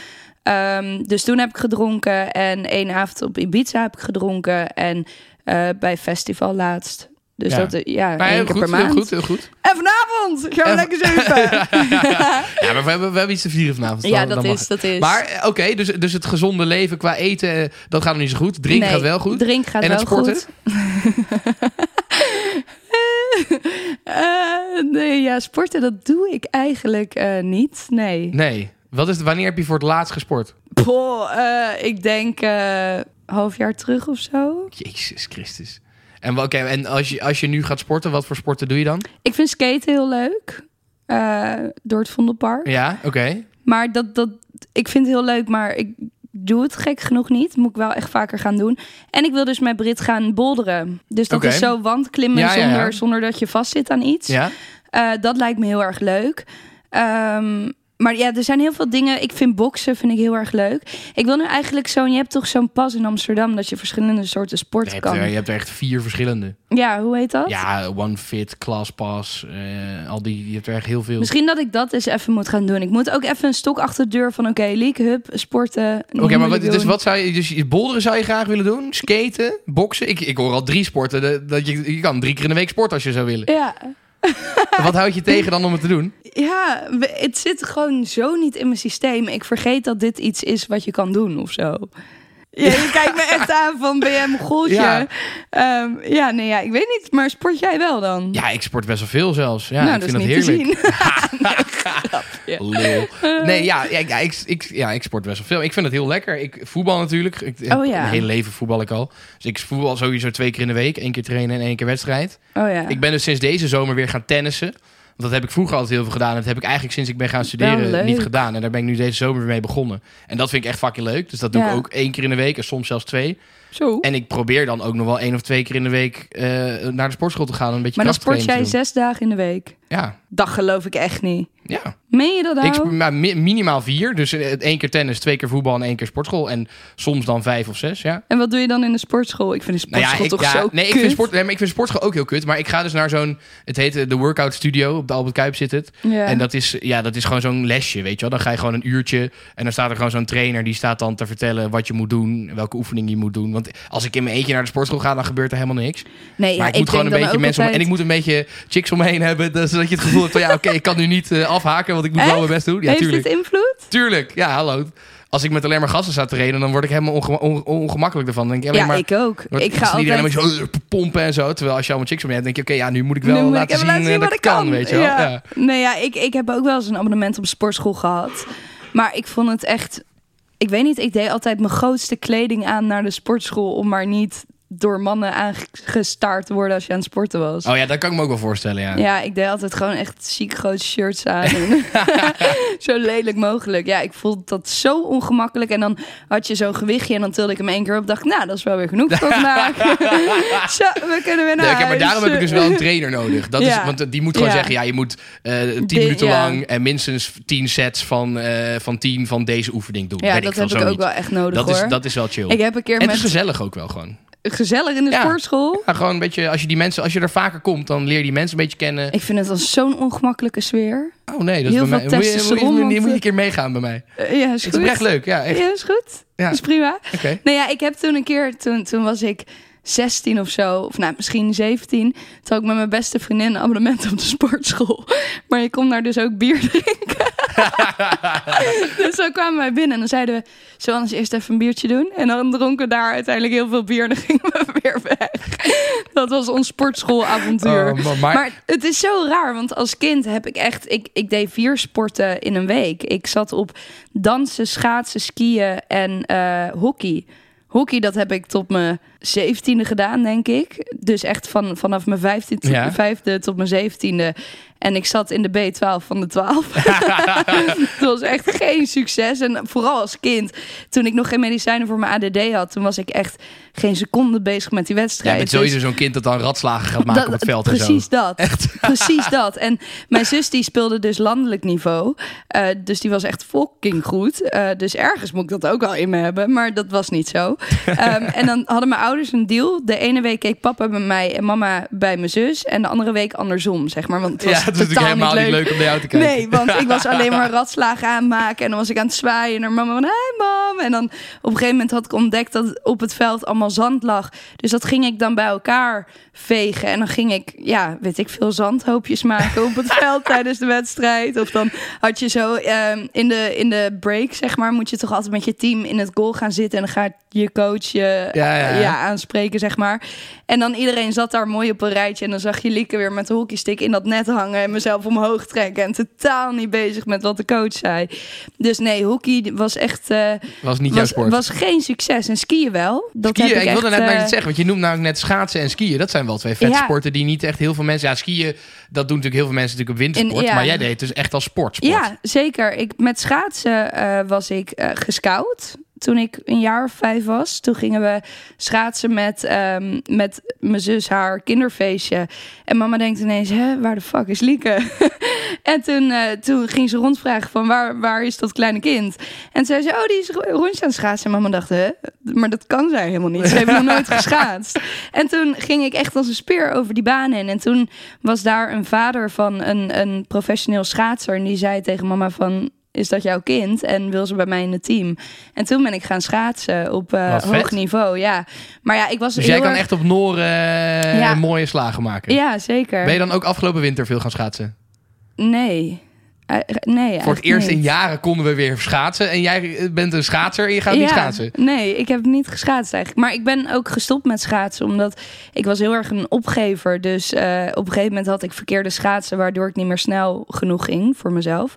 Ehm, dus toen heb ik gedronken en één avond op Ibiza heb ik gedronken en eh, bij festival laatst. Dus Ja. dat eh, ja, Maar één keer goed, per maand. heel goed, heel goed. En vanavond gaan we En- lekker zuipen. [laughs] Ja, maar [laughs] we hebben, we hebben iets te vieren vanavond. ja, dat is, het. dat is. Maar eh, oké, dus, dus het gezonde leven qua eten, dat gaat nog niet zo goed. Drinken Nee, gaat wel goed. Drink gaat En wel het sporten? goed. [laughs] [laughs] Nee, ja, sporten, dat doe ik eigenlijk eh, niet. Nee. Nee. Wat is, wanneer heb je voor het laatst gesport? Poh, eh, ik denk eh half jaar terug of zo. Jezus Christus. En, oké, en als, je, als je nu gaat sporten, wat voor sporten doe je dan? Ik vind skaten heel leuk. door het Vondelpark. Ja, oké. Maar dat, dat, ik vind het heel leuk, maar ik doe het gek genoeg niet. Moet ik wel echt vaker gaan doen. En ik wil dus met Brit gaan bolderen. Dus dat is zo wandklimmen Ja, ja, ja. Zonder, zonder dat je vastzit aan iets. Ja? Eh, dat lijkt me heel erg leuk. Ehm, maar ja, er zijn heel veel dingen. Ik vind boksen vind ik heel erg leuk. Ik wil nu eigenlijk zo'n... Je hebt toch zo'n pas in Amsterdam... dat je verschillende soorten Je hebt, kan. er, je hebt echt vier verschillende. Ja, hoe heet dat? Ja, One Fit, Class Pass, eh, al die, je hebt er echt heel veel. Misschien dat ik dat eens even moet gaan doen. Ik moet ook even een stok achter de deur van... Oké, Liek, hup, sporten. Oké, maar wat, dus wat zou je, dus je- boulderen zou je graag willen doen? Skaten, boksen? Ik, ik hoor al drie sporten. Dat je, je kan drie keer in de week sporten als je zou willen. Ja, [laughs] Wat houd je tegen dan om het te doen? ja, het zit gewoon zo niet in mijn systeem. Ik vergeet dat dit iets is wat je kan doen of zo. Ja, je kijkt me echt aan van ben jij? Ja. Ja. ja, nee, ja, ik weet niet. Maar sport jij wel dan? Ja, ik sport best wel veel zelfs. Ja, nou, ik dat vind dat niet heerlijk. te zien. [laughs] Lul. Nee, ja, ja, ja, ik, ik, ja, ik sport best wel veel. Ik vind het heel lekker. Ik voetbal natuurlijk. Ik, Oh. Mijn hele leven voetbal ik al. Dus ik voetbal sowieso twee keer in de week. één keer trainen en één keer wedstrijd. Oh ja. Ik ben dus sinds deze zomer weer gaan tennissen. Want dat heb ik vroeger altijd heel veel gedaan. En dat heb ik eigenlijk sinds ik ben gaan studeren niet gedaan. En daar ben ik nu deze zomer weer mee begonnen. En dat vind ik echt fucking leuk. Dus dat doe Ja. ik ook één keer in de week en soms zelfs twee. Zo. En ik probeer dan ook nog wel één of twee keer in de week eh, naar de sportschool te gaan. Een beetje maar dan sport jij zes dagen in de week. Ja, Dat geloof ik echt niet. ja. Meen je dat nou? Ik sp- maar mi- minimaal vier. Dus eh, één keer tennis, twee keer voetbal en één keer sportschool. En soms dan vijf of zes, ja. En wat doe je dan in de sportschool? Ik vind de Nou sportschool ja, ik, toch ja, zo nee, ik vind, sport, nee, maar ik vind sportschool ook heel kut. Maar ik ga dus naar zo'n... Het heet eh, de workout studio. Op de Albert Kuip zit het. Ja. En dat is, ja, dat is gewoon zo'n lesje, weet je wel. Dan ga je gewoon een uurtje en dan staat er gewoon zo'n trainer... die staat dan te vertellen wat je moet doen, welke oefening je moet doen. Want als ik in mijn eentje naar de sportschool ga, dan gebeurt er helemaal niks. nee, ja, maar ik, moet gewoon een beetje mensen... om- En ik moet een beetje chicks om me heen hebben... dus- zodat je het gevoel hebt van, ja, oké, ik kan nu niet eh, afhaken... want ik moet wel Echt? mijn best doen. Ja, Heeft tuurlijk. dit invloed? Tuurlijk, ja, hallo. Als ik met alleen maar gasten sta te trainen... dan word ik helemaal onge- on- ongemakkelijk ervan. Dan denk ik Ja, maar... ik ook. Ik ga altijd... iedereen een beetje zo, pompen en zo. Terwijl als je allemaal chicks om je hebt, denk je... Oké, ja, nu moet ik wel moet laten, zien, laten eh, zien dat ik kan, weet je wel. Ja. Ja. Nee, ja, ik, ik heb ook wel eens een abonnement op sportschool gehad. Maar ik vond het echt... Ik weet niet, ik deed altijd mijn grootste kleding aan naar de sportschool... om maar niet door mannen aangestaard te worden als je aan het sporten was. Oh ja, dat kan ik me ook wel voorstellen, ja. Ja, ik deed altijd gewoon echt ziek grote shirts aan. [laughs] [laughs] Zo lelijk mogelijk. Ja, ik vond dat zo ongemakkelijk. En dan had je zo'n gewichtje en dan tilde ik hem één keer op. Dacht, nou, dat is wel weer genoeg voor vandaag. [laughs] zo, we kunnen weer naar oké, maar daarom heb ik dus wel een trainer nodig. Dat is, Ja. want die moet gewoon Ja. zeggen... ja, je moet eh tien minuten ja. lang... en minstens tien sets van, eh van tien van deze oefening doen. Ja, dat heb ik ook niet. wel echt nodig, dat hoor. is, dat is wel chill. Ik heb een keer en het is met gezellig ook wel gewoon. Gezellig in de Ja. sportschool. Ja, gewoon een beetje, als je die mensen, als je er vaker komt, dan leer je die mensen een beetje kennen. Ik vind het al zo'n ongemakkelijke sfeer. Oh nee, dat is Heel bij veel mij. Moet je, moet, je, testosteron, moet, je, moet je want, een keer meegaan bij mij. Eh, ja, is Het is echt leuk, ja, echt. Ja, is goed. Ja. Is prima. Nou ja, ik heb toen een keer, toen, toen was ik 16 of zo, of nou misschien 17. Toen ik met mijn beste vriendin een abonnement op de sportschool. [laughs] Maar je kon daar dus ook bier [laughs] drinken. [laughs] dus zo kwamen wij binnen en dan zeiden we, zullen we anders eerst even een biertje doen? En dan dronken we daar uiteindelijk heel veel bier en dan gingen we weer weg. Dat was ons sportschoolavontuur. Oh, maar, maar, Maar het is zo raar, want als kind heb ik echt... Ik, ik deed vier sporten in een week. Ik zat op dansen, schaatsen, skiën en eh, hockey. Hockey, dat heb ik tot mijn zeventiende gedaan, denk ik. Dus echt van, vanaf mijn vijftiende, Ja. vijfde tot mijn zeventiende. En ik zat in de B12 van de 12. [laughs] [laughs] Het was echt geen succes. En vooral als kind, toen ik nog geen medicijnen voor mijn ADD had... toen was ik echt geen seconde bezig met die wedstrijd. jij bent Dus- sowieso zo'n kind dat dan ratslagen gaat maken dat- op het veld en zo. Precies dat. [laughs] Precies dat. En mijn zus die speelde dus landelijk niveau. Eh, dus die was echt fucking goed. Eh, dus ergens moet ik dat ook wel in me hebben. Maar dat was niet zo. Ehm, en dan hadden mijn ouders een deal. De ene week keek papa bij mij en mama bij mijn zus. En de andere week andersom, zeg maar. Want het was Ja, het is totaal natuurlijk helemaal niet leuk om naar jou te kijken. Nee, want ik was [laughs] alleen maar ratslagen aanmaken. En dan was ik aan het zwaaien naar mama van... Hey mam! En dan op een gegeven moment had ik ontdekt dat op het veld allemaal zand lag. Dus dat ging ik dan bij elkaar vegen. En dan ging ik, ja, weet ik veel, zandhoopjes maken op het veld [laughs] tijdens de wedstrijd. Of dan had je zo ehm, in, de, in de break, zeg maar, moet je toch altijd met je team in het goal gaan zitten. En dan gaat je coach je Ja, ja, ja. Aanspreken, zeg maar. En dan iedereen zat daar mooi op een rijtje. En dan zag je Lieke weer met de hockeystick in dat net hangen. En mezelf omhoog trekken. En totaal niet bezig met wat de coach zei. Dus nee, hockey was echt... eh, Was niet jouw sport. was geen succes. En skiën wel. Dat skiën, heb ik, ik, wilde echt, net maar eh, iets zeggen, want je noemt namelijk net schaatsen en skiën. Dat zijn wel twee vet Ja. sporten die niet echt heel veel mensen... Ja, skiën, dat doen natuurlijk heel veel mensen natuurlijk op wintersport. In- ja. Maar jij deed het dus echt als sport. sport. Ja, zeker. Ik, met schaatsen eh, was ik eh, gescout. Toen ik een jaar of vijf was. Toen gingen we schaatsen met, ehm, met mijn zus haar kinderfeestje. En mama denkt ineens, hè, waar de fuck is Lieke? [laughs] en toen, eh, toen ging ze rondvragen van, waar, waar is dat kleine kind? En zei ze, oh, die is ro- rondje aan het schaatsen. En mama dacht, hè? Maar dat kan zij helemaal niet. Ze heeft nog nooit [laughs] geschaatst. En toen ging ik echt als een speer over die baan in. En toen was daar een vader van een, een professioneel schaatser. En die zei tegen mama van... Is dat jouw kind? En wil ze bij mij in het team? En toen ben ik gaan schaatsen op eh, hoog niveau. Ja, maar ja, ik was Dus jij kan erg- echt op Noren eh, Ja. mooie slagen maken. Ja, zeker. Ben je dan ook afgelopen winter veel gaan schaatsen? Nee. Eh, nee, Voor het eerst in niet. jaren konden we weer schaatsen. En jij bent een schaatser en je gaat niet Ja, schaatsen. Nee, ik heb niet geschaatst eigenlijk. Maar ik ben ook gestopt met schaatsen. Omdat ik was heel erg een opgever. Dus op een gegeven moment had ik verkeerde schaatsen. Waardoor ik niet meer snel genoeg ging voor mezelf.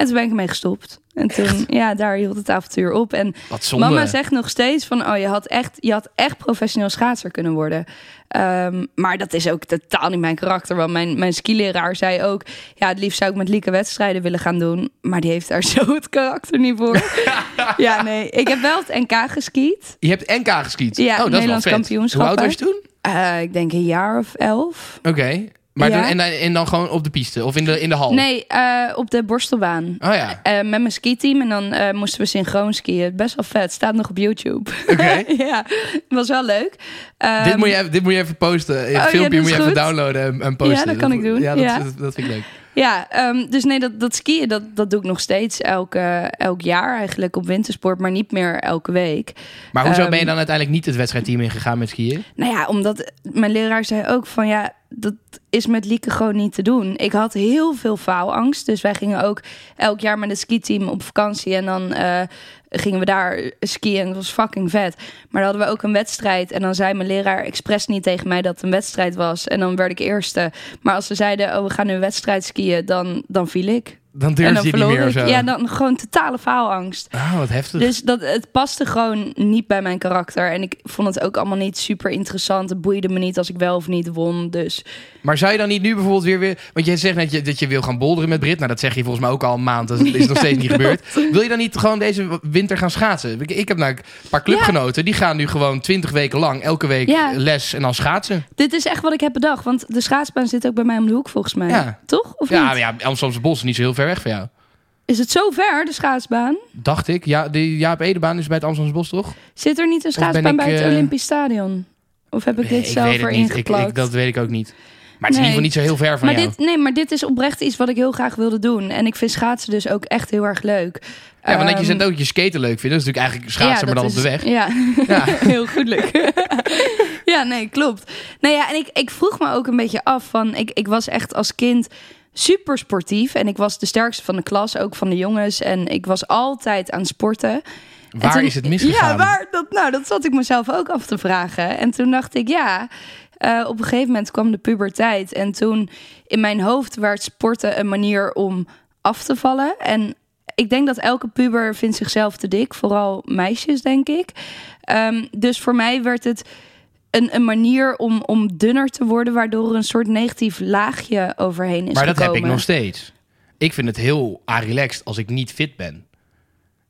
En toen ben ik ermee gestopt. En toen, ja, daar hield het avontuur op. En mama zegt nog steeds van, oh, je had echt, je had echt professioneel schaatser kunnen worden. Ehm, maar dat is ook totaal niet mijn karakter. Want mijn, mijn skileraar zei ook, ja, het liefst zou ik met Lieke wedstrijden willen gaan doen. Maar die heeft daar [laughs] zo het karakter niet voor. [laughs] ja, nee. Ik heb wel het NK geskiet. Je hebt NK geskiet. Ja, oh, dat is wel Nederlands vet. kampioenschap, Hoe oud was je toen? Eh, ik denk een jaar of elf. Oké. Maar Ja. dan, en, dan- en dan gewoon op de piste of in de, in de hal? Nee, eh, op de borstelbaan. Oh ja. Eh, met mijn skiteam en dan eh, moesten we synchroon skiën. Best wel vet. Staat nog op YouTube. Oké. [laughs] ja, was wel leuk. Ehm, dit, moet je even, dit moet je even posten. Het ja, filmpje moet je even downloaden en, en posten. Ja, dat kan ik doen. Ja, dat, Ja. Dat, dat vind ik leuk. Ja, ehm, dus nee, dat, dat skiën, dat, dat doe ik nog steeds elke, elk jaar eigenlijk op wintersport, maar niet meer elke week. Maar hoezo Ehm, ben je dan uiteindelijk niet het wedstrijdteam ingegaan met skiën? Nou ja, omdat mijn leraar zei ook van ja, dat is met Lieke gewoon niet te doen. Ik had heel veel faalangst, dus wij gingen ook elk jaar met het skiteam op vakantie en dan eh, gingen we daar skiën en het was fucking vet. Maar dan hadden we ook een wedstrijd en dan zei mijn leraar expres niet tegen mij dat het een wedstrijd was en dan werd ik eerste. Maar als ze zeiden, oh we gaan nu een wedstrijd skiën, dan, dan viel ik. Dan durfde dan je niet meer ik. zo. Ja, dan gewoon totale faalangst. Ah, wat heftig. Dus dat, het paste gewoon niet bij mijn karakter. En ik vond het ook allemaal niet super interessant. Het boeide me niet als ik wel of niet won. Dus Maar zou je dan niet nu bijvoorbeeld weer weer... Want jij zegt net je- dat je wil gaan bolderen met Brit. Nou, dat zeg je volgens mij ook al een maand. Dat is nog steeds niet [laughs] gebeurd. Wil je dan niet gewoon deze winter gaan schaatsen? Ik, ik heb nou een paar clubgenoten. Die gaan nu gewoon twintig weken lang elke week Ja. les en dan schaatsen. dit is echt wat ik heb bedacht. Want de schaatsbaan zit ook bij mij om de hoek volgens mij. Toch? Of Ja, niet? ja, Amsterdamse Bos is niet zo heel ver weg van jou. Is het zo ver, de schaatsbaan? Dacht ik. Ja, de Jaap Edebaan is bij het Amsterdamse Bos, toch? Zit er niet een schaatsbaan ik, bij het eh, Olympisch Stadion? Of heb ik dit Nee, zelf erin. Ik, ik, dat weet ik ook niet. Maar het is in ieder geval niet zo heel ver van maar jou. dit, nee, maar dit is oprecht iets wat ik heel graag wilde doen. En ik vind schaatsen dus ook echt heel erg leuk. Ja, want dat je Ehm, zet ook je skaten leuk vindt. Dat is natuurlijk eigenlijk schaatsen, maar dan op de weg. Ja, Ja. [laughs] heel goed leuk. [laughs] ja, nee, klopt. Nou ja, en ik, ik vroeg me ook een beetje af van... Ik, ik was echt als kind super sportief. En ik was de sterkste van de klas, ook van de jongens. En ik was altijd aan sporten. En Waar toen- is het misgegaan? Ja, waar, dat, nou, dat zat ik mezelf ook af te vragen. En toen dacht ik, ja... eh, op een gegeven moment kwam de puberteit. En toen in mijn hoofd werd sporten een manier om af te vallen. En ik denk dat elke puber vindt zichzelf te dik. Vooral meisjes, denk ik. Ehm, dus voor mij werd het een, een manier om, om dunner te worden... waardoor er een soort negatief laagje overheen is Maar dat heb ik nog steeds. Ik vind het heel relaxed als ik niet fit ben.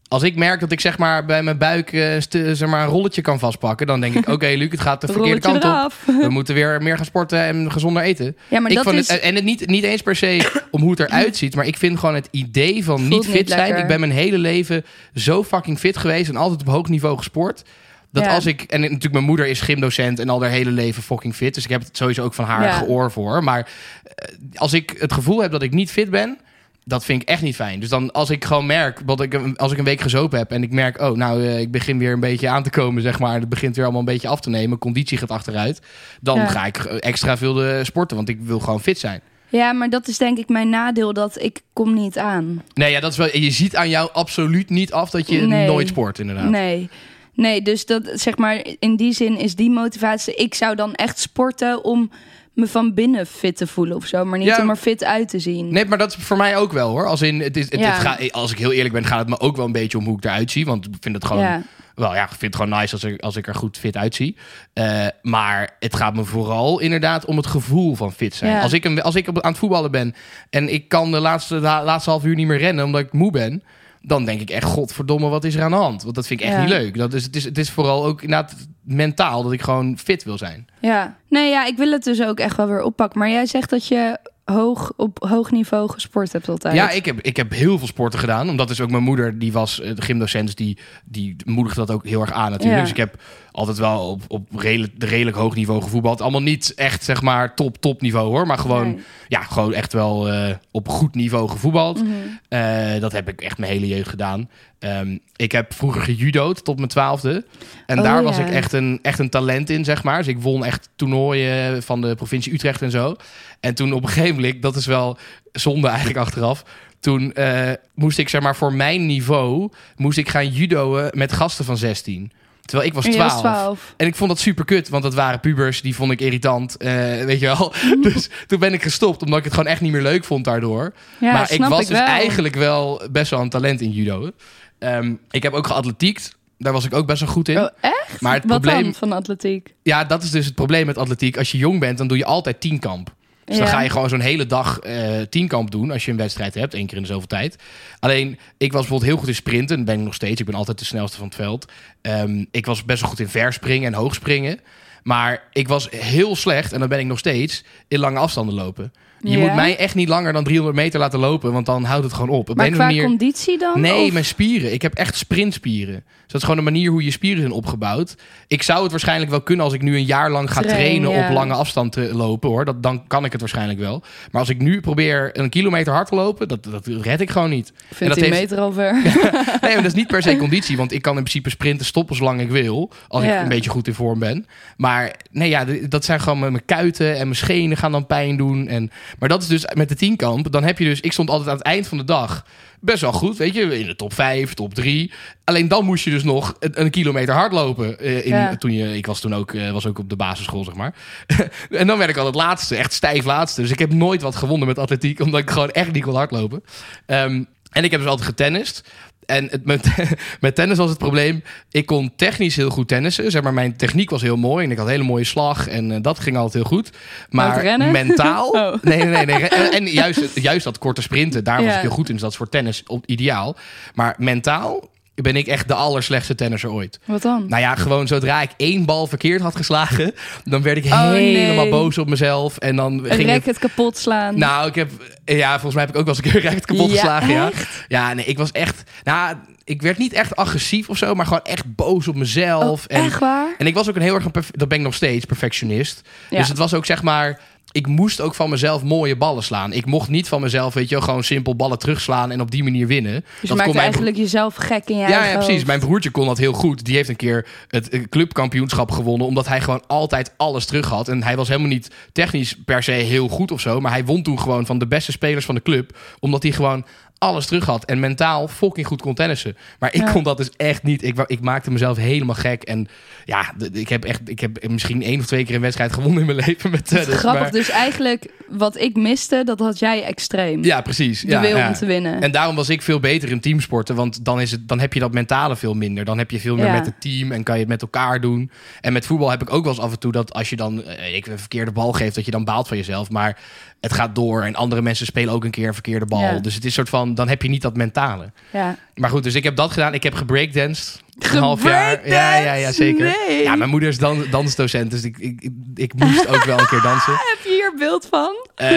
Als ik merk dat ik zeg maar bij mijn buik eh, zeg maar, een rolletje kan vastpakken, dan denk ik: [laughs] oké, Luc, het gaat de verkeerde Rolletje kant op. We moeten weer meer gaan sporten en gezonder eten. Ja, maar ik dat is... het, en het niet, niet eens per se [coughs] om hoe het eruit ziet, maar ik vind gewoon het idee van Voelt niet niet fit zijn. Ik ben mijn hele leven zo fucking fit geweest en altijd op hoog niveau gesport. Dat Ja. als ik, en natuurlijk mijn moeder is gymdocent en al haar hele leven fucking fit. Dus ik heb het sowieso ook van haar Ja. geoor voor. Maar eh, als ik het gevoel heb dat ik niet fit ben, dat vind ik echt niet fijn. Dus dan als ik gewoon merk, dat ik, als ik een week gezopen heb en ik merk, oh nou, eh, ik begin weer een beetje aan te komen, zeg maar. Het begint weer allemaal een beetje af te nemen, conditie gaat achteruit. Dan Ja. ga ik extra veel eh, sporten, want ik wil gewoon fit zijn. Ja, maar dat is denk ik mijn nadeel, dat ik kom niet aan. Nee, ja, dat is wel. Je ziet aan jou absoluut niet af dat je Nee. nooit sport, inderdaad. Nee. Nee, dus dat zeg maar in die zin is die motivatie. Ik zou dan echt sporten om me van binnen fit te voelen of zo, maar niet Ja. om er fit uit te zien. Nee, maar dat is voor mij ook wel hoor. Als, in, het is, het, Ja. het gaat- als ik heel eerlijk ben, gaat het me ook wel een beetje om hoe ik eruit zie. Want ik vind het gewoon. Ja. Wel ja, ik vind het gewoon nice als ik, als ik er goed fit uitzie. Eh, maar het gaat me vooral inderdaad om het gevoel van fit zijn. Ja. Als ik, een, als ik aan het voetballen ben en ik kan de laatste, la- laatste half uur niet meer rennen omdat ik moe ben. Dan denk ik echt, godverdomme, wat is er aan de hand? Want dat vind ik echt Ja. niet leuk. Dat is, het, is, het is vooral ook inderdaad mentaal dat ik gewoon fit wil zijn. Ja. Nee, ja, ik wil het dus ook echt wel weer oppakken. Maar jij zegt dat je hoog, op hoog niveau gesport hebt altijd. Ja, ik heb, ik heb heel veel sporten gedaan. Omdat is ook mijn moeder, die was eh, de gymdocent, dus die, die moedigde dat ook heel erg aan natuurlijk. Ja. Dus ik heb altijd wel op, op redelijk, redelijk hoog niveau gevoetbald. Allemaal niet echt, zeg maar, top, top niveau hoor. Maar gewoon, Nee. ja, gewoon echt wel eh, op goed niveau gevoetbald. Mhm. Eh, dat heb ik echt mijn hele jeugd gedaan. Ehm, ik heb vroeger gejudo'd tot mijn twaalfde. En Oh, daar was ik echt een, echt een talent in, zeg maar. Dus ik won echt toernooien van de provincie Utrecht en zo. En toen op een gegeven moment, dat is wel zonde eigenlijk achteraf... Toen eh, moest ik, zeg maar, voor mijn niveau... moest ik gaan judoën met gasten van 16. Terwijl ik was En jij was 12. 12. En ik vond dat super kut, want dat waren pubers, die vond ik irritant, eh, weet je wel. [laughs] dus toen ben ik gestopt, omdat ik het gewoon echt niet meer leuk vond daardoor. Ja, maar ik was ik dus wel. eigenlijk wel best wel een talent in judo. Ehm, ik heb ook geatletiekt, daar was ik ook best wel goed in. Oh, echt? Maar het Wat probleem, van atletiek? ja, dat is dus het probleem met atletiek. Als je jong bent, dan doe je altijd tienkamp. Dus dan ga je gewoon zo'n hele dag eh tienkamp doen als je een wedstrijd hebt, één keer in de zoveel tijd. Alleen, ik was bijvoorbeeld heel goed in sprinten, dat ben ik nog steeds. Ik ben altijd de snelste van het veld. Ehm, ik was best wel goed in verspringen en hoogspringen. Maar ik was heel slecht, en dat ben ik nog steeds, in lange afstanden lopen. Je Ja? moet mij echt niet langer dan 300 meter laten lopen, want dan houdt het gewoon op. Op Maar een qua manier... conditie dan? Nee, Of- mijn spieren. Ik heb echt sprintspieren. Dus dat is gewoon de manier hoe je spieren zijn opgebouwd. Ik zou het waarschijnlijk wel kunnen als ik nu een jaar lang ga Trainen, trainen ja. op lange afstand te lopen hoor. Dat, dan kan ik het waarschijnlijk wel. Maar als ik nu probeer een kilometer hard te lopen, dat, dat red ik gewoon niet. Ik vind dat heeft- meter al ver. [laughs] Nee, [laughs] maar dat is niet per se conditie. Want ik kan in principe sprinten stoppen zolang ik wil. Als Ja. ik een beetje goed in vorm ben. Maar nee, ja, dat zijn gewoon mijn mijn kuiten en mijn schenen gaan dan pijn doen. En, maar dat is dus met de tienkamp. Dan heb je dus, ik stond altijd aan het eind van de dag best wel goed. Weet je, in de top 5, top 3. Alleen dan moest je dus nog een, een kilometer hardlopen. eh in, Ja. toen je, ik was toen ook, eh, was ook op de basisschool, zeg maar. [laughs] en dan werd ik altijd laatste, echt stijf laatste. Dus ik heb nooit wat gewonnen met atletiek, [laughs] omdat ik gewoon echt niet kon hardlopen. Ehm, en ik heb dus altijd getennist. En het, met, [laughs] met tennis was het probleem. Ik kon technisch heel goed tennissen. Zeg maar, mijn techniek was heel mooi. En ik had een hele mooie slag. En eh, dat ging altijd heel goed. Maar mentaal. [laughs] Oh. Nee, nee, nee. nee. En, en juist, juist dat korte sprinten. Daar was Ja. ik heel goed in. Dus dat is voor tennis op, ideaal. Maar mentaal ben ik echt de allerslechtste tennisser ooit. Wat dan? Nou ja, gewoon zodra ik één bal verkeerd had geslagen. Dan werd ik Oh, helemaal nee. boos op mezelf. En dan een ging het racket kapot slaan. nou, ik heb... Ja, volgens mij heb ik ook wel eens een keer racket kapot Ja, geslagen, ja. Ja, nee, ik was echt... Nou, ik werd niet echt agressief of zo, maar gewoon echt boos op mezelf. Oh, en, echt waar? en ik was ook een heel erg... een Dat ben ik nog steeds, perfectionist. Ja. Dus het was ook zeg maar... Ik moest ook van mezelf mooie ballen slaan. Ik mocht niet van mezelf, weet je wel, gewoon simpel ballen terugslaan en op die manier winnen. Dus je kon maakt eigenlijk jezelf gek in je ja, eigen ja, precies. hoofd. Mijn broertje kon dat heel goed. Die heeft een keer het eh, clubkampioenschap gewonnen. Omdat hij gewoon altijd alles terug had. En hij was helemaal niet technisch per se heel goed of zo. Maar hij won toen gewoon van de beste spelers van de club. Omdat hij gewoon alles terug had. En mentaal fucking goed kon tennissen. Maar ik Ja. kon dat dus echt niet. Ik, ik maakte mezelf helemaal gek. En ja, ik heb echt. Ik heb misschien één of twee keer een wedstrijd gewonnen in mijn [laughs] leven met tennis. Grappig, maar- dus eigenlijk wat ik miste, dat had jij extreem. ja, precies. de ja, wil ja. om te winnen. En daarom was ik veel beter in teamsporten. Want dan, is het, dan heb je dat mentale veel minder. Dan heb je veel meer met het team en kan je het met elkaar doen. En met voetbal heb ik ook wel eens af en toe dat als je dan eh, ik een verkeerde bal geeft, dat je dan baalt van jezelf. Maar het gaat door en andere mensen spelen ook een keer een verkeerde bal. Ja. Dus het is soort van, dan heb je niet dat mentale. ja. Maar goed, dus ik heb dat gedaan. Ik heb gebreakdanced. Een half jaar. Ja, ja, ja, zeker. Nee. Ja, mijn moeder is dan, dansdocent, dus ik, ik, ik, ik moest ook wel een keer dansen. [laughs] Heb je hier beeld van? Eh,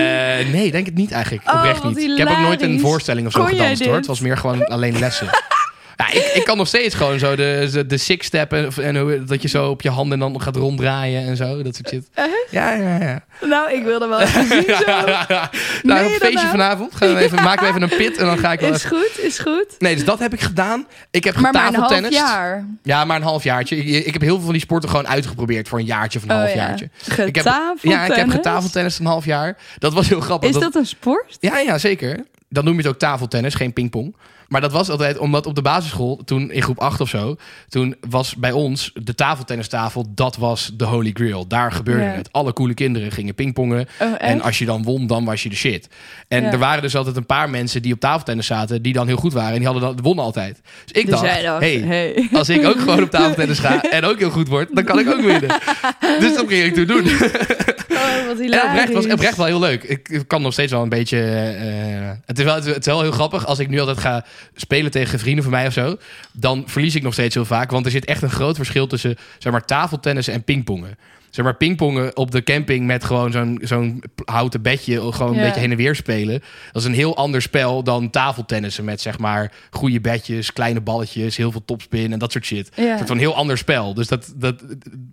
nee, denk het niet eigenlijk. Oh, Oprecht wat niet. Ik heb ook nooit een voorstelling of zo Kon gedanst hoor. Het was meer gewoon alleen lessen. [laughs] Ja, ik, ik kan nog steeds gewoon zo de, de, de six-step en, en hoe, dat je zo op je handen dan gaat ronddraaien en zo. Dat soort shit. Ja, ja, ja. Nou, ik wilde wel even zien zo. [laughs] nou, een dat feestje nou? vanavond. Gaan we even, [laughs] Maken we even een pit en dan ga ik wel Is even... goed, is goed. Nee, dus dat heb ik gedaan. Ik heb Maar maar een half jaar. Ja, maar een half jaartje. Ik, ik heb heel veel van die sporten gewoon uitgeprobeerd voor een jaartje of een Oh, half ja. jaartje. Ik heb, Getafeltennis? ja, ik heb getafeltennis een half jaar. Dat was heel grappig. Is dat een sport? Ja, ja, zeker. Dan noem je het ook tafeltennis, geen pingpong. Maar dat was altijd omdat op de basisschool, toen in groep 8 of zo, toen was bij ons de tafeltennistafel, dat was de holy grail. Daar gebeurde Ja. het. Alle coole kinderen gingen pingpongen. Oh, en als je dan won, dan was je de shit. En Ja. er waren dus altijd een paar mensen die op tafeltennis zaten, die dan heel goed waren. En die hadden dan, wonnen altijd. Dus ik Dus dacht, jij dacht, hey, hey. als ik ook gewoon op tafeltennis ga [laughs] en ook heel goed word, dan kan ik ook winnen. [laughs] dus dat ging ik toen doen. Wat En hilarisch. oprecht was oprecht wel heel leuk. Ik, ik kan nog steeds wel een beetje. eh, het, is wel, het is wel heel grappig. Als ik nu altijd ga spelen tegen vrienden van mij of zo. Dan verlies ik nog steeds heel vaak. Want er zit echt een groot verschil tussen zeg maar, tafeltennis en pingpongen. Zeg maar pingpongen op de camping met gewoon zo'n zo'n houten bedje. Gewoon een Ja. beetje heen en weer spelen. Dat is een heel ander spel dan tafeltennissen. Met zeg maar goede bedjes, kleine balletjes, heel veel topspin en dat soort shit. Ja. Het is een heel ander spel. Dus dat, dat,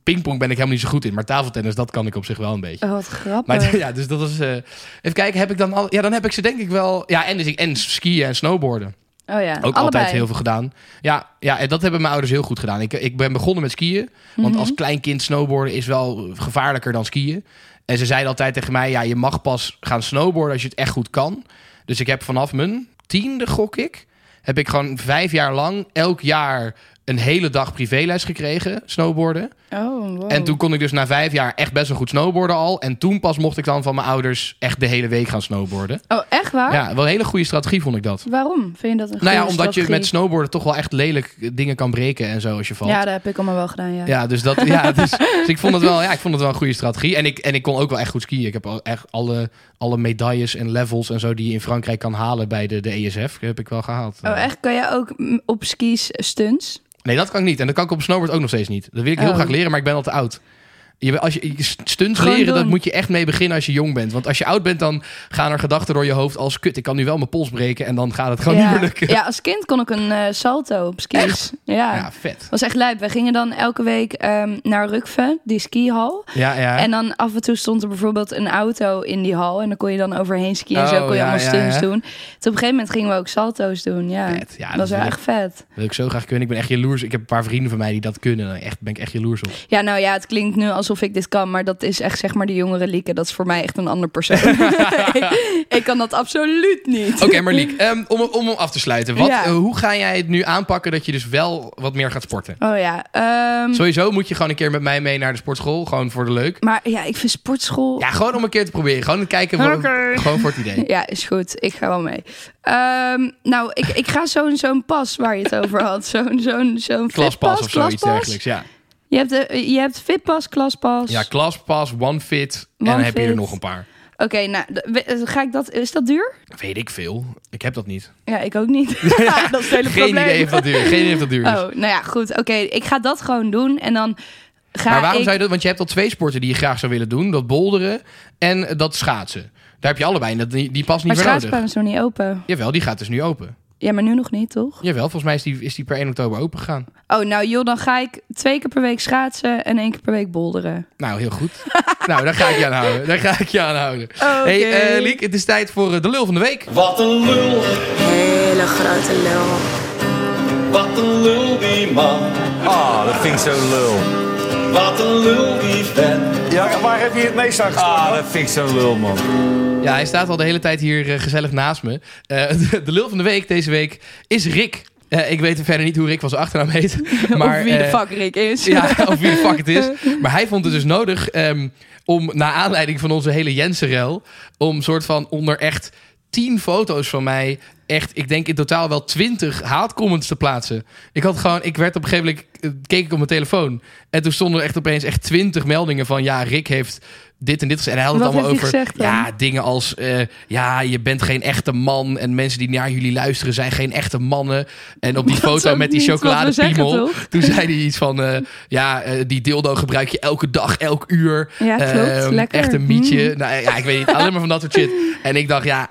pingpong ben ik helemaal niet zo goed in. Maar tafeltennis, dat kan ik op zich wel een beetje. Oh, wat grappig. Maar [laughs] ja, dus dat was. eh, even kijken, heb ik dan al. Ja, dan heb ik ze denk ik wel. Ja, en, dus ik, en skiën en snowboarden. Oh ja, Ook allebei. altijd heel veel gedaan. Ja, ja, en dat hebben mijn ouders heel goed gedaan. Ik, ik ben begonnen met skiën. Want Mhm. als klein kind snowboarden is wel gevaarlijker dan skiën. En ze zeiden altijd tegen mij: ja, je mag pas gaan snowboarden als je het echt goed kan. Dus ik heb vanaf mijn tiende, gok ik. Heb ik gewoon vijf jaar lang elk jaar een hele dag privéles gekregen, snowboarden. Oh, wow. En toen kon ik dus na vijf jaar echt best wel goed snowboarden al. En toen pas mocht ik dan van mijn ouders echt de hele week gaan snowboarden. Oh, echt waar? Ja, wel een hele goede strategie vond ik dat. Waarom? Vind je dat een Nou ja, omdat je met snowboarden toch wel echt lelijk dingen kan breken en zo als je valt. Ja, dat heb ik allemaal wel gedaan, ja. Ja, dus, dat, ja, [laughs] dus, dus ik, vond het wel, ja, ik vond het wel een goede strategie. En ik, en ik kon ook wel echt goed skiën. Ik heb al echt alle, alle medailles en levels en zo die je in Frankrijk kan halen bij de, de ESF, heb ik wel gehaald. Oh, echt? Kan jij ook op skis stunts? Nee, dat kan ik niet. En dat kan ik op snowboard ook nog steeds niet. Dat wil ik heel Oh. graag leren, maar ik ben al te oud. Je, als je, je stunts leren, dat moet je echt mee beginnen als je jong bent. Want als je oud bent, dan gaan er gedachten door je hoofd als... kut, ik kan nu wel mijn pols breken en dan gaat het gewoon ja. niet meer lukken. Ja, als kind kon ik een eh, salto op skis. Ja. Ja, vet. was echt lijp. We gingen dan elke week ehm, naar Rukve, die skihal. Ja, ja. En dan af en toe stond er bijvoorbeeld een auto in die hal. En dan kon je dan overheen skiën en zo Oh, kon je allemaal stunts doen. Toen op een gegeven moment gingen we ook salto's doen. Ja, Vet. Ja, dat dat was echt vet. Dat wil ik zo graag kunnen. Ik ben echt jaloers. Ik heb een paar vrienden van mij die dat kunnen. Echt, ben ik echt jaloers op. Ja, nou ja, het klinkt nu alsof ik dit kan. Maar dat is echt zeg maar de jongere Lieke. Dat is voor mij echt een ander persoon. [laughs] ik, ik kan dat absoluut niet. Oké, Marliek, ehm, om, om hem af te sluiten. Wat, Ja. eh, hoe ga jij het nu aanpakken dat je dus wel wat meer gaat sporten? Oh ja. ehm, Sowieso moet je gewoon een keer met mij mee naar de sportschool. Gewoon voor de leuk. maar ja, ik vind sportschool... Ja, gewoon om een keer te proberen. Gewoon kijken. Voor. Gewoon voor het idee. [laughs] Ja, is goed. Ik ga wel mee. Ehm, nou, ik, ik ga zo'n zo'n pas waar je het over had. Zo'n zo'n zo'n Klaspas of zoiets dergelijks. Ja, Je hebt, de, je hebt fitpas, klaspas. ja klaspas, OneFit. En dan One heb je er nog een paar. Oké, nou, we- ga ik dat, is dat duur? Weet ik veel. Ik heb dat niet. [laughs] Ja, ik ook niet. [laughs] [laughs] dat is het hele Geen probleem. idee of dat duur. Geen idee of dat duur is. Oh, nou ja, goed. Oké, ik ga dat gewoon doen. En dan ga maar waarom ik... zou je dat? Want je hebt al twee sporten die je graag zou willen doen. Dat boulderen en dat schaatsen. Daar heb je allebei. en Dat, die, die past niet Maar meer nodig. schaatsbaan is nog niet open. Jawel, die gaat dus nu open. Ja, maar nu nog niet, toch? Jawel, volgens mij is die, is die per 1 oktober open gegaan. Oh, nou joh, dan ga ik twee keer per week schaatsen en één keer per week boulderen. Nou, heel goed. [laughs] nou, daar ga ik je aan houden. Daar ga ik je aan houden. [laughs] Oké. Hey, eh, Liek, het is tijd voor eh, de lul van de week. Wat een lul, Hele grote lul. wat een lul die man. Ah, dat vind ik zo lul. Wat een lul die vent. Ja, waar heb je het meest aan Ah, dat vind ik zo lul, man. Ja, hij staat al de hele tijd hier eh, gezellig naast me. Eh, de, [laughs] de lul van de week deze week is Rick. Eh, ik weet verder niet hoe Rick van zijn achternaam heet. [laughs] Maar, of wie de fuck Rick is. Ja, of wie de fuck het is. [laughs] Maar hij vond het dus nodig ehm, om, naar aanleiding van onze hele Jensen-rel... om soort van onder echt tien foto's van mij... echt, ik denk in totaal wel twintig haatcomments te plaatsen. Ik had gewoon, ik werd op een gegeven moment... eh, keek ik op mijn telefoon... en toen stonden er echt opeens echt twintig meldingen van... ja, Rick heeft dit en dit gezegd. En hij had het Wat allemaal over... gezegd ja, dingen als... eh, ja, je bent geen echte man... en mensen die naar jullie luisteren zijn geen echte mannen. En op die [laughs] foto met die chocoladepiemel... toen zei hij iets van... eh, ja, die dildo gebruik je elke dag, elk uur. Ja, klopt. Ehm. Echt een mietje. Mm. Nou ja, ik weet niet. Alleen maar van dat soort shit. [laughs] En ik dacht, ja...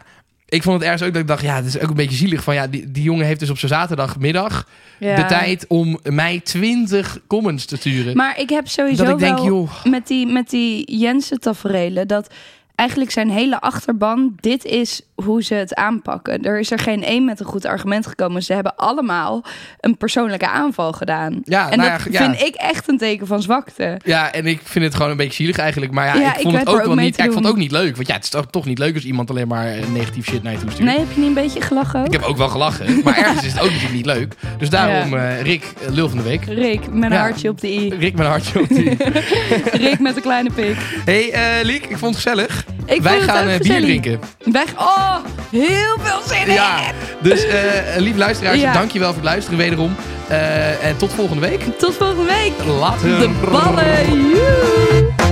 Ik vond het ergens ook dat ik dacht, ja, het is ook een beetje zielig. Van ja, die, die jongen heeft dus op zijn zaterdagmiddag Ja. de tijd om mij 20 comments te sturen. Maar ik heb sowieso dat ik denk, wel joh. met die, met die Jensen taferelen dat eigenlijk zijn hele achterban, dit is hoe ze het aanpakken. Er is er geen één met een goed argument gekomen. Ze hebben allemaal een persoonlijke aanval gedaan. Ja, en nou dat ja, ja. vind ik echt een teken van zwakte. Ja, en ik vind het gewoon een beetje zielig eigenlijk. Maar ja, Ja, ik vond het ook ook wel niet. ik vond het ook niet leuk. Want ja, het is toch, toch niet leuk als iemand alleen maar eh, negatief shit naar je toe stuurt. Nee, heb je niet een beetje gelachen ook? Ik heb ook wel gelachen. Maar ergens is het ook natuurlijk niet leuk. Dus daarom, eh, Rick, eh, lul van de week. Rick, met een hartje op de i. Rick met een hartje op die. [laughs] Rick met een kleine pik. hey, eh Liek, ik vond het gezellig. Ik Wij gaan eh, bier gezellig. drinken. Weg. Oh, heel veel zin in. Ja, dus eh lieve luisteraars, Ja. dankjewel voor het luisteren wederom. Eh, en tot volgende week. Tot volgende week. Later. De ballen. Joe.